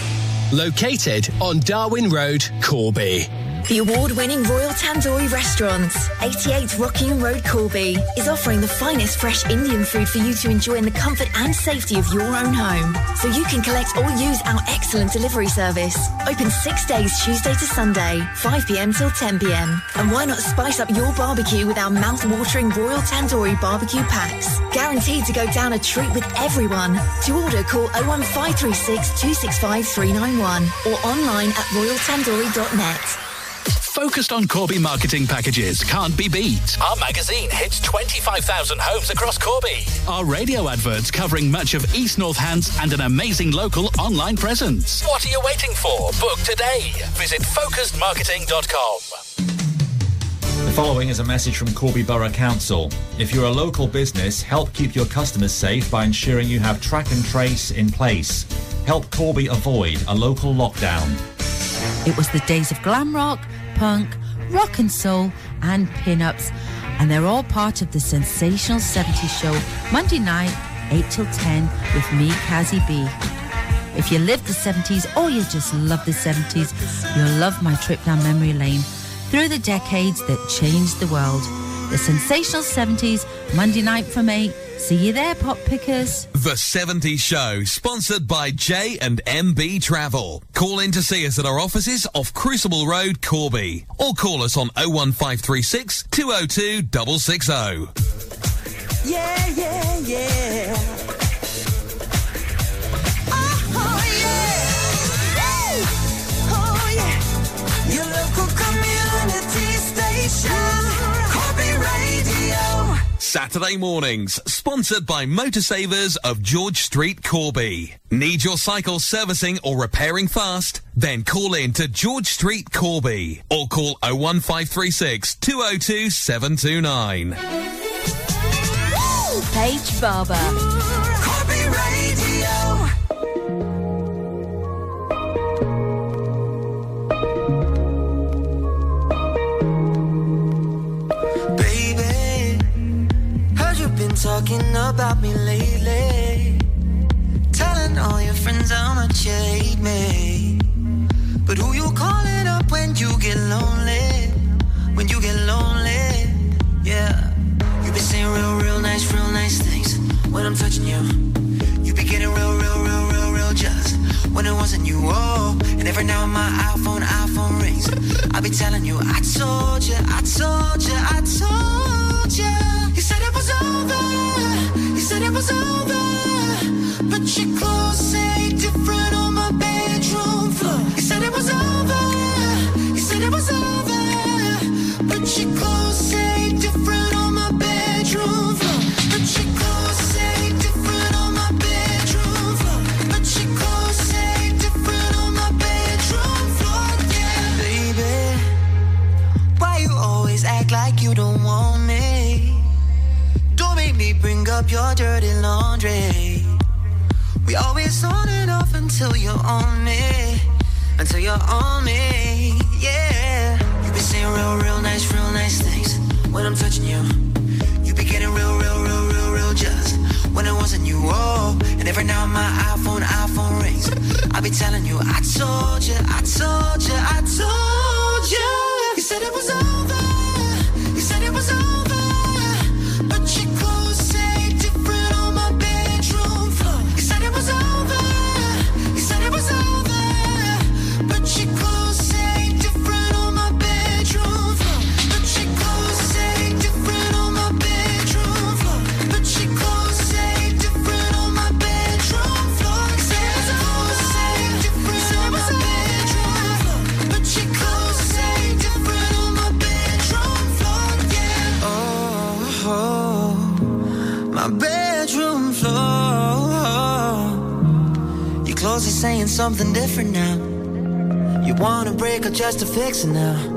Located on Darwin Road, Corby. The award-winning Royal Tandoori Restaurant, 88 Rockingham Road, Corby, is offering the finest fresh Indian food for you to enjoy in the comfort and safety of your own home. So you can collect or use our excellent delivery service. Open six days, Tuesday to Sunday, 5 p.m. till 10 p.m. And why not spice up your barbecue with our mouth-watering Royal Tandoori barbecue packs? Guaranteed to go down a treat with everyone. To order, call 01536 265 391 or online at royaltandoori.net. Focused on Corby marketing packages can't be beat. Our magazine hits 25,000 homes across Corby. Our radio adverts covering much of East Northants and an amazing local online presence. What are you waiting for? Book today. Visit focusedmarketing.com. The following is a message from Corby Borough Council. If you're a local business, help keep your customers safe by ensuring you have track and trace in place. Help Corby avoid a local lockdown. It was the days of glam rock, punk, rock and soul, and pin-ups, and they're all part of the sensational 70s show Monday night, 8 till 10, with me, Kazzy B. If you lived the 70s or you just love the 70s, you'll love my trip down memory lane through the decades that changed the world. The sensational 70s, Monday night from 8. See you there, pop pickers. The 70s Show, sponsored by J and MB Travel. Call in to see us at our offices off Crucible Road, Corby, or call us on 01536 202 660. Yeah, yeah, yeah. Saturday mornings, sponsored by Motorsavers of George Street, Corby. Need your cycle servicing or repairing fast? Then call in to George Street, Corby, or call 01536 202 729. Paige Barber. Talking about me lately. Telling all your friends how much you hate me. But who you calling up when you get lonely? when you get lonely. Yeah, you be saying real, real nice, real nice things when I'm touching you. You be getting real, real, real, real, real just when it wasn't you. Oh, and every now and my iPhone, iPhone rings. I be telling you, I told you, I told you, I told you. You said it was it was over. But your clothes up your dirty laundry. We always on and off until you're on me. Until you're on me, yeah. You be saying real, real nice, real nice things when I'm touching you. You be getting real, real, real, real, real just when it wasn't you. Oh, and every now my iPhone, iPhone rings. I be telling you, I told you, I told you, I told you. You said it was over. Saying something different now. You wanna break up just to fix it now.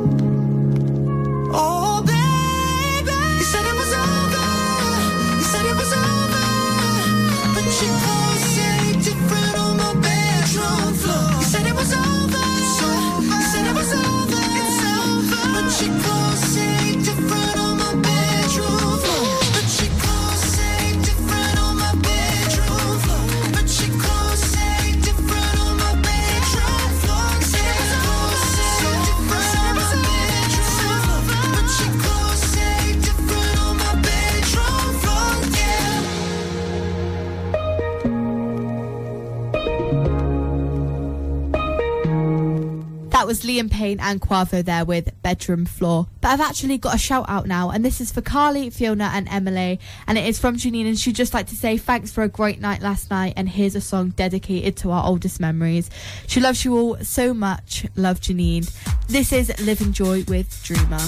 Liam Payne and Quavo there with Bedroom Floor. But I've actually got a shout out now, and this is for Carly, Fiona, and Emily. And it is from Janine, and she'd just like to say thanks for a great night last night. And here's a song dedicated to our oldest memories. She loves you all so much. Love Janine. This is Livin' Joy with Dreamer.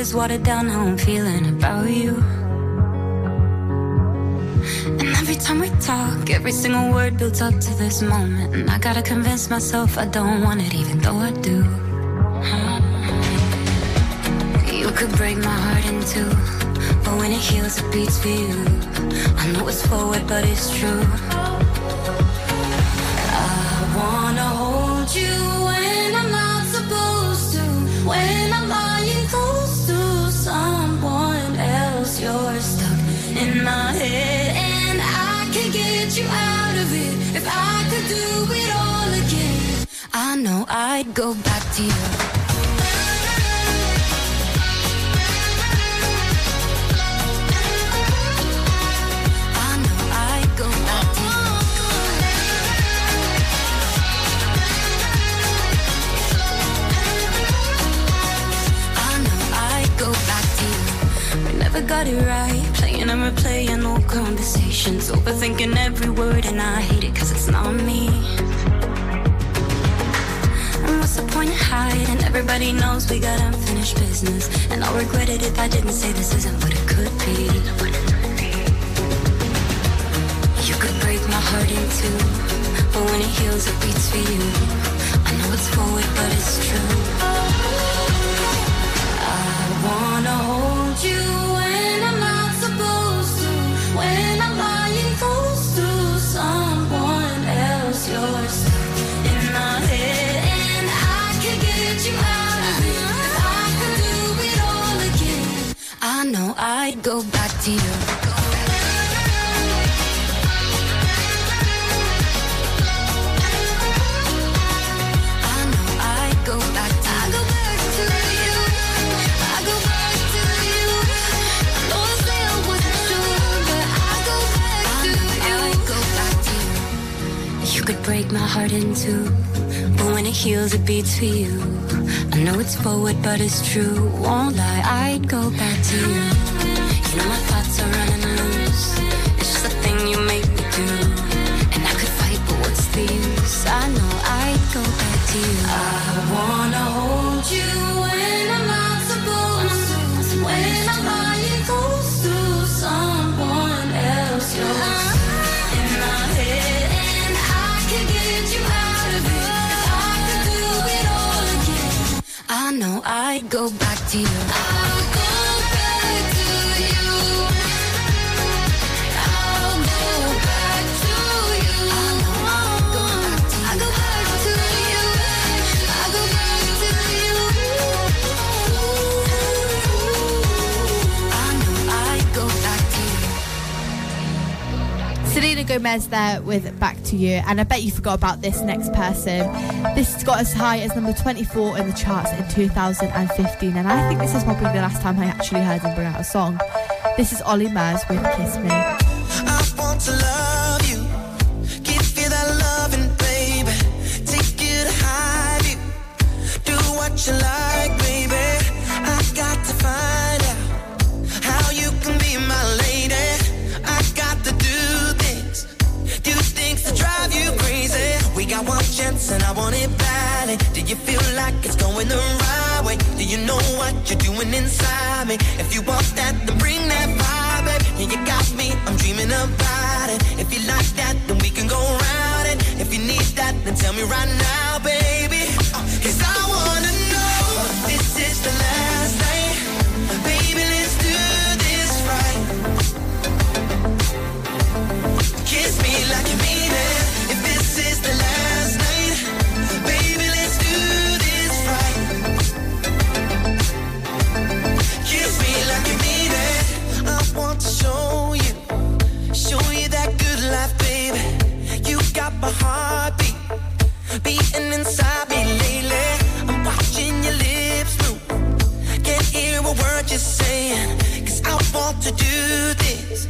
Couple years water down how I'm feeling about you. And every time we talk, every single word builds up to this moment. And I gotta convince myself I don't want it, even though I do. You could break my heart in two. But when it heals, it beats for you. I know it's forward, but it's true. In my head, and I can get you out of it. If I could do it all again, I know I'd go back to you. I know I'd go back to you. I know I'd go back to you. We never got it right. Replaying old conversations. Overthinking every word, and I hate it cause it's not me. And what's the point of hiding? Everybody knows we got unfinished business. And I'll regret it if I didn't say this isn't what it could be. You could break my heart in two. But when it heals, it beats for you. I know it's forward, but it's true. I wanna hold you go back to you. I know I'd go back to you I'd go back to you. Those days were so good, but I'd go back to you. I'd go back to you. You could break my heart in two, but when it heals, it beats for you. I know it's forward, but it's true. Won't lie, I'd go back to you. You know my go back to you. Gomez there with Back to You, and I bet you forgot about this next person. This got as high as number 24 in the charts in 2015, and I think this is probably the last time I actually heard him bring out a song. This is Olly Murs with Kiss Me. Like it's going the right way? Do you know what you're doing inside me? If you want that, then bring that vibe, baby. Yeah, you got me, I'm dreaming about it. If you like that, then we can go round it. If you need that, then tell me right now, baby. My heartbeat beating inside me lately. I'm watching your lips move. Can't hear a word you're saying. Cause I want to do this,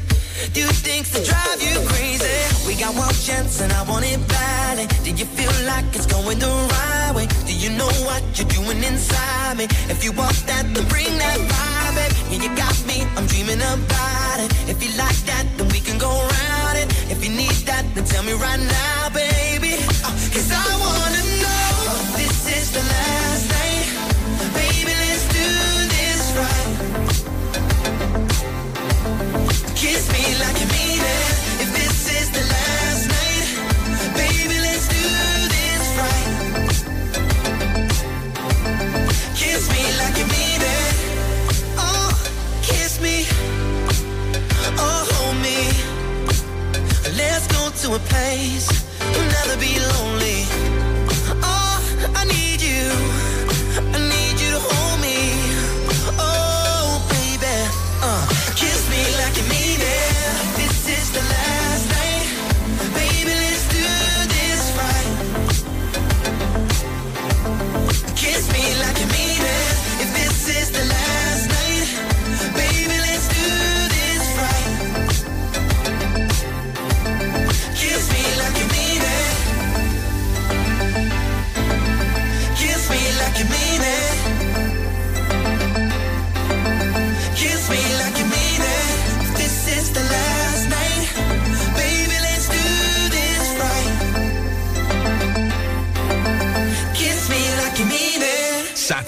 Do things to drive you crazy. We got one chance and I want it badly. Do you feel like it's going the right way? Do you know what you're doing inside me? If you want that, then bring that vibe. Yeah, you got me. I'm dreaming about it. If you like that, then we can go around it. If you need that, then tell me right now, baby. Uh, Cause I wanna know if this is the last night. Baby, let's do this right. Kiss me like to a place we'll never be lonely.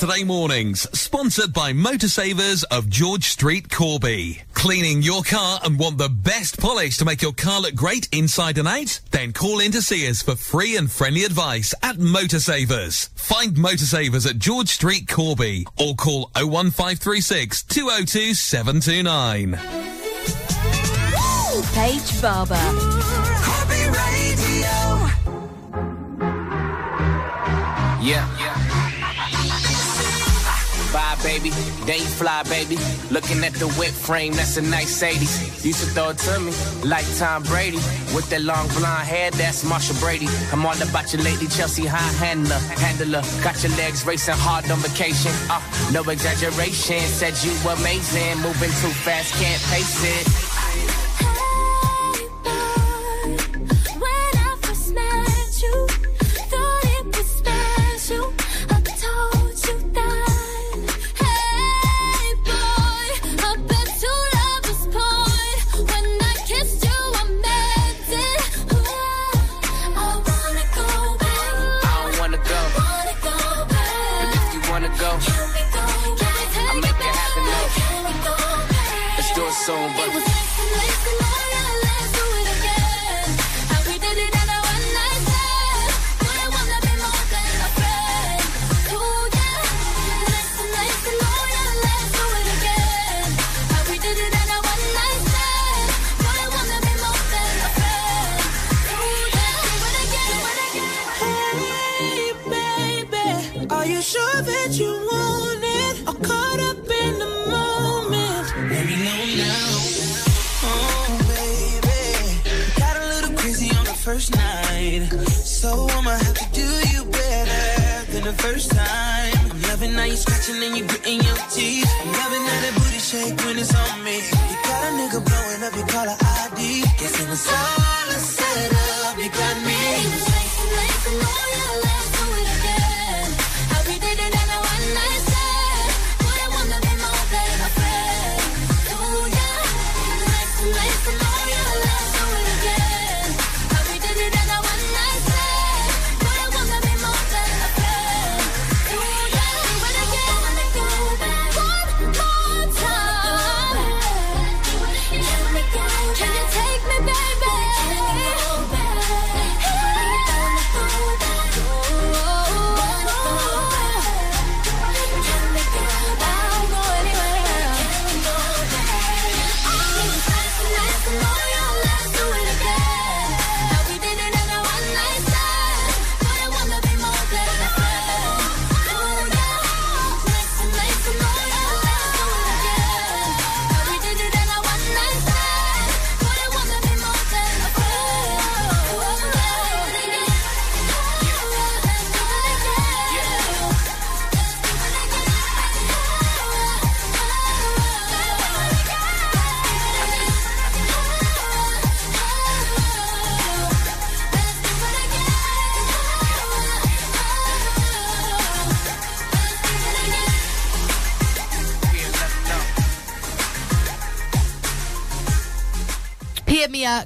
Saturday mornings, sponsored by Motorsavers of George Street, Corby. Cleaning your car and want the best polish to make your car look great inside and out? Then call in to see us for free and friendly advice at Motorsavers. Find Motorsavers at George Street, Corby, or call 01536 202 729. Paige Barber. Corby Radio. Yeah. Baby. They fly, baby. Looking at the whip frame, that's a nice 80s. Used to throw it to me like Tom Brady. With that long blonde hair, that's Marcia Brady. I'm all about your lady, Chelsea high handler. Handler, got your legs racing hard on vacation. Uh, no exaggeration, said you amazing. Moving too fast, can't pace it. First night. So I'ma have to do you better than the first time. I'm loving how you scratching and you gritting your teeth. I'm loving how that booty shake when it's on me. You got a nigga blowing up your caller ID. Guess it was all a setup. You got me. It was nice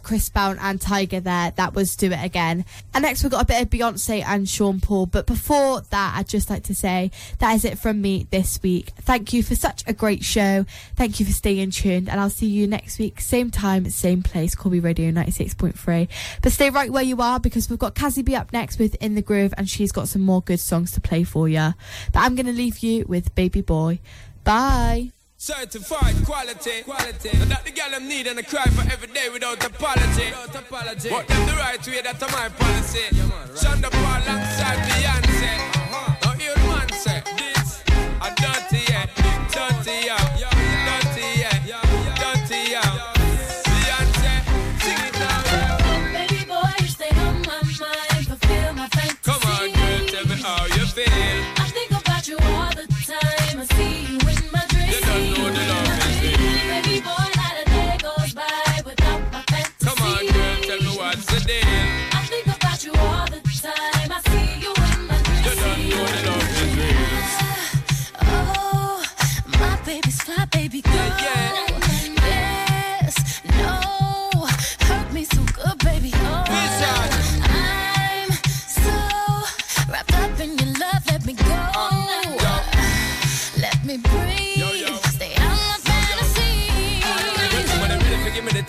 Chris Brown, and Tyga there. That was Do It Again. And next we've got a bit of Beyonce and Sean Paul. But before that, I'd just like to say that is it from me this week. Thank you for such a great show. Thank you for staying tuned. And I'll see you next week, same time, same place, Corby Radio 96.3. But stay right where you are because we've got Kazzy B up next with In the Groove and she's got some more good songs to play for you. But I'm going to leave you with Baby Boy. Bye. Certified quality, quality. And that the girl them need and I cry for every day without apology. Without apology. But them the right way, that's my policy. Sean da Paul alongside Beyonce. Uh-huh. Now hear the man say, this a dirty yeah, dirty yeah, dirty yeah, dirty yeah. Beyonce, sing it now. Baby boy, you stay on my mind, fulfill my fantasy. Come on, girl, tell me how you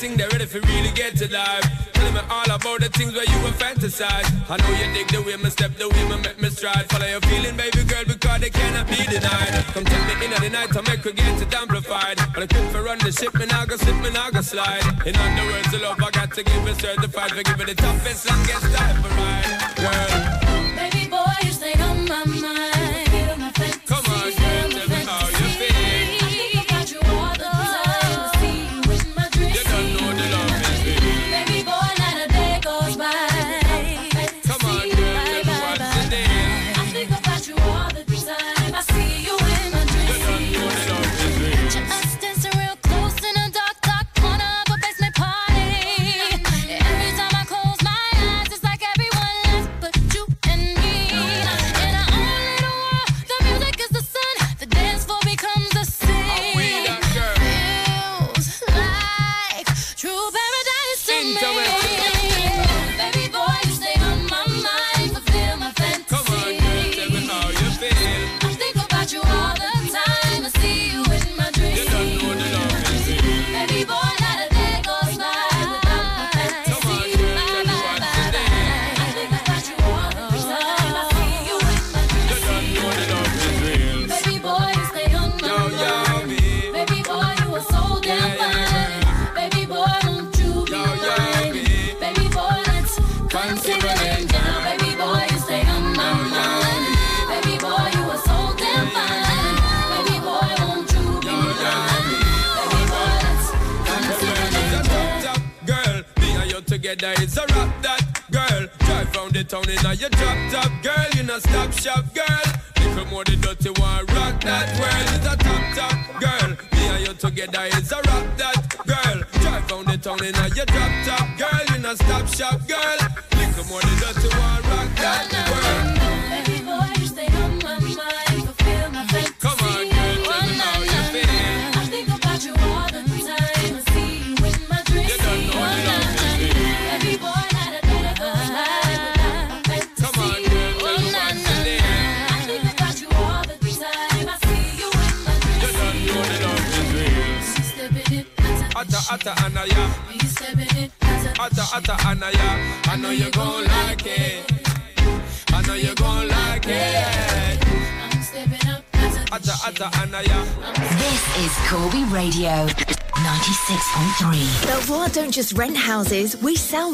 thing, they're ready for really get to life. Tell me all about the things where you were fantasize. I know you dig the way me step, the way me make me stride. Follow your feeling, baby girl, because they cannot be denied. Come take me in at the night to make her get it amplified. But I quit for run the ship, me now go slip, me now go slide. In other words, the love I got to give it certified for giving the toughest, longest time for ride. Girl, Baby boy, you stay on my mind.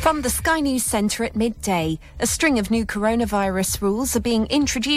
From the Sky News Centre at midday, a string of new coronavirus rules are being introduced.